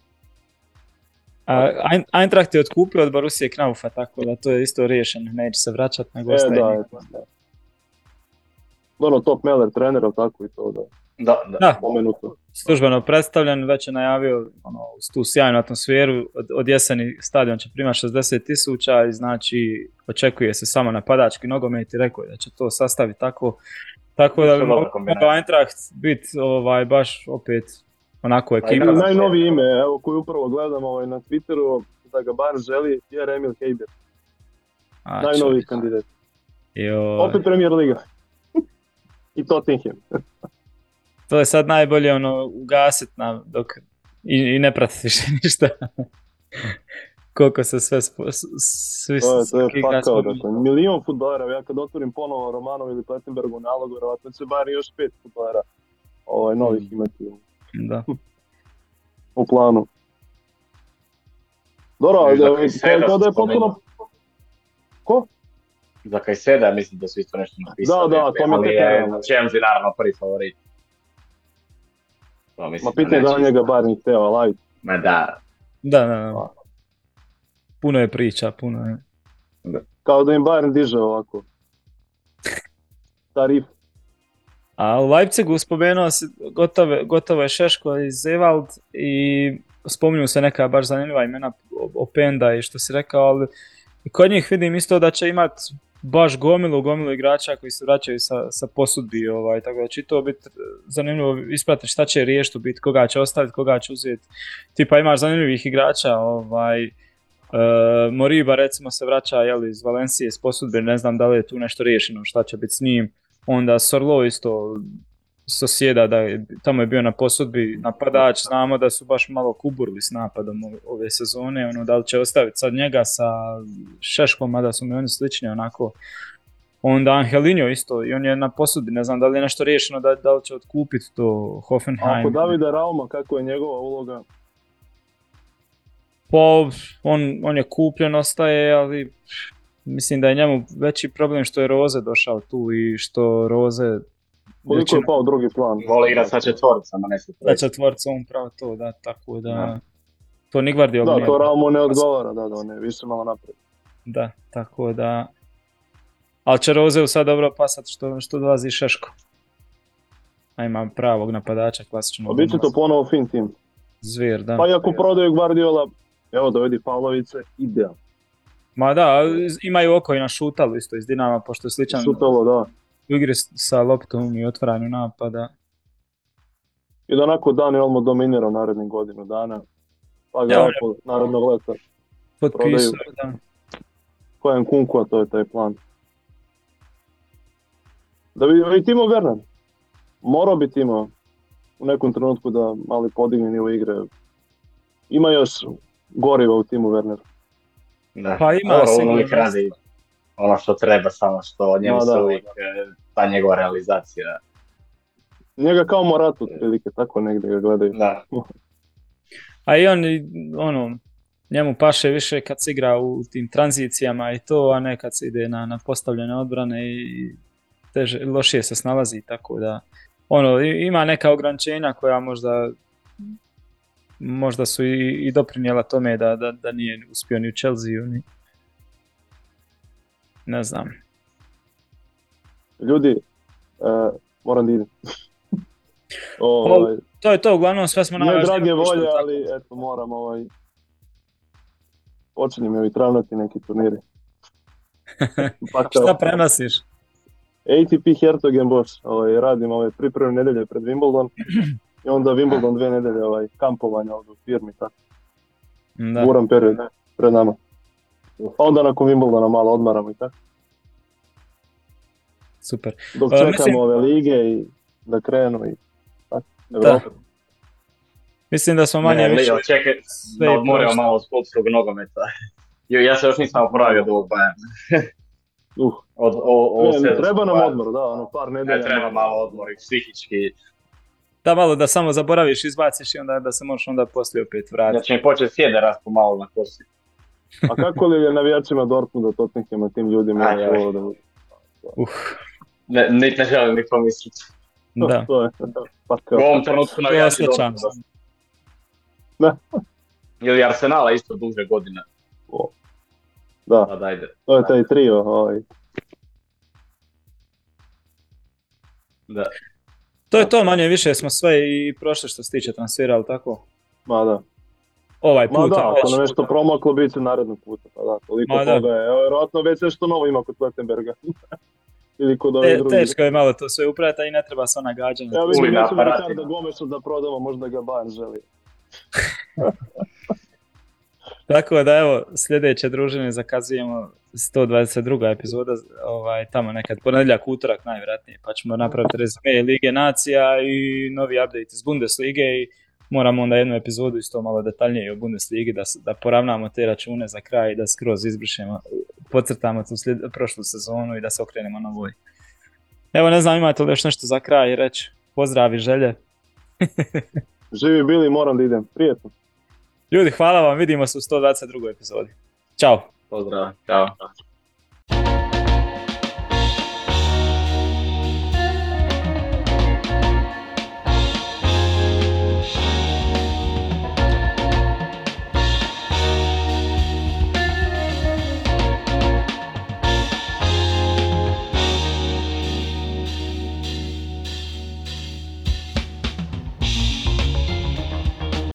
Eintracht je otkupio od Borusije Knaufa, tako da to je isto riješeno, neće se vraćati nego e, da, da. Ono top Meller trener, tako i to da. Da, da. da. Službeno predstavljen, već je najavio ono, tu sjajnu atmosferu, od, od jeseni stadion će primati 60 tisuća i znači očekuje se samo napadački nogomet i rekao je da će to sastaviti tako tako da bi Eintracht biti ovaj, baš opet onako ekipa. Najnoviji ime, evo koji upravo gledam ovaj, na Twitteru, da ga bar želi, je Emil Heiber. Najnoviji kandidat. Jo. Opet Premier Liga. I Tottenham. to je sad najbolje ono ugasit nam dok i, i ne pratiš više ništa. Koliko se sve spo, svi to je, to je pakao, dakle, milion futbolera, ja kad otvorim ponovo Romanov ili Plettenbergu nalog, vjerovatno će bar još pet futbolera ovaj, novih mm. imati da. u planu. Dobro, ali da, da je potpuno... Ko? Za Kajseda mislim da su isto nešto napisali. Da, da, to mi je Chelsea naravno prvi favorit. To Ma pitanje da njega bar ni hteo, ali Ma da. Da, da, da. Puno je priča, puno je. Da. Kao da im Bayern diže ovako. Tarif. A u Leipzigu spomenuo si, gotovo, gotovo je Šeško i Zevald i spominju se neka baš zanimljiva imena Openda i što si rekao, ali kod njih vidim isto da će imat baš gomilu, gomilu igrača koji se vraćaju sa, sa posudbi, ovaj, tako da će to biti zanimljivo ispratiti šta će riješiti biti, koga će ostaviti, koga će uzeti. Tipa imaš zanimljivih igrača, ovaj, Uh, Moriba recimo se vraća jeli, iz Valencije s posudbe, ne znam da li je tu nešto riješeno šta će biti s njim. Onda Sorlo isto Sosjeda, da je, tamo je bio na posudbi napadač, znamo da su baš malo kuburili s napadom ove sezone, ono da li će ostaviti sad njega sa Šeškom, mada su mi oni slični onako. Onda Angelinho isto, i on je na posudbi, ne znam da li je nešto riješeno, da, da li će otkupiti to Hoffenheim. Ako Davida Rauma, kako je njegova uloga? Pa, on, on je kupljen, ostaje, ali mislim da je njemu veći problem što je Roze došao tu i što Roze koliko je pao drugi plan? Voli igra sa četvoricama, ne sa Sa četvoricom, upravo to, da, tako da... To Nigvardi Da, to Ramo ne odgovara, da, da, on je više malo naprijed. Da, tako da... Ali će Rozeu sad dobro pasat što, što dolazi Šeško. A ima pravog napadača, klasičnog. A bit će to ponovo fin tim. Zvijer, da. Pa i ako prodaju Guardiola, evo dovedi Pavlovice, ideal. Ma da, imaju oko i na šutalu isto iz Dinama, pošto je sličan... Šutalo, da u igri sa loptom i otvaranju napada. I da onako Dan je odmah dominirao narednih godinu dana. Pa ga ja, narodnog leta potpisao, da. Kojem kunku, a to je taj plan. Da bi i Timo Werner. Morao bi Timo u nekom trenutku da mali podigne nivo igre. Ima još goriva u Timu Werner. Da, pa ima sigurno ono što treba, samo što njemu se uvijek e, ta njegova realizacija. Njega kao Moratu, otprilike, tako negdje ga gledaju. Da. A i on, ono, njemu paše više kad se igra u tim tranzicijama i to, a ne kad se ide na, na postavljene odbrane i teže, lošije se snalazi, tako da ono, ima neka ograničenja koja možda možda su i, i doprinijela tome da, da, da nije uspio ni u Chelsea ni, ne znam. Ljudi, uh, moram da idem. ovaj, to je to, uglavnom sve smo najvažnije. Ne drage volje, ali eto, moram ovaj... Počinje mi ovi travnati neki turniri. Šta prenosiš? ATP Hertogenbosch, ovaj, radim ove pripremne nedelje pred Wimbledon i onda Wimbledon dve nedelje ovaj, kampovanja u firmi, tako. Da. Buran period pred nama. Pa onda nakon Wimbledona malo odmaramo i tako. Super. Dok čekamo mislim... ove lige i da krenu i tako. Da. Mislim da smo manje ne, više... Čekaj, da odmorimo malo od klubskog nogometa. ja se još nisam opravio do ovog Bayern. Uh. Od, o, o, ne, ne, treba nam odmor, da, ono par nedelja. Ne, treba malo odmor i psihički. Da, malo da samo zaboraviš, izbaciš i onda da se možeš onda poslije opet vratiti. Znači mi početi sjede rast malo na kosi. A kako li je navijačima Dortmunda, Tottenhama, tim ljudima? Aj, aj. Da... Uh. Ne, ne, ne želim ni pomisliti. Da. To je, pa kao. U ovom trenutku navijači Dortmunda. Ne. Ili Arsenala isto duže godine. O. Da, pa dajde. to je taj trio. Ovaj. Da. To je to, manje više smo sve i prošli što se tiče transfera, ali tako? Ma da. Ovaj put. Ma da, ako nam nešto promaklo, bit će narednog puta. Pa da, toliko Ma da. toga je. Evo, vjerojatno već nešto novo ima kod Plettenberga. Ili kod ove Te, druge. teško je malo to sve uprata i ne treba sva nagađanja. Evo vidim Uli na recimo aparatima. Ricarda Gomesu da prodamo, možda ga Bayern želi. Tako da evo, sljedeće druženje zakazujemo 122. epizoda, ovaj, tamo nekad ponedjeljak, utorak najvjerojatnije, pa ćemo napraviti rezime Lige Nacija i novi update iz Bundeslige i moramo onda jednu epizodu isto malo detaljnije o Bundesligi da, da poravnamo te račune za kraj i da skroz izbrišemo, pocrtamo tu slijed, prošlu sezonu i da se okrenemo na ovoj. Evo ne znam imate li još nešto za kraj reći, pozdravi želje. Živi bili, moram da idem. Prijetno. Ljudi, hvala vam, vidimo se u 122. epizodi. Ćao! Pozdrav, ćao.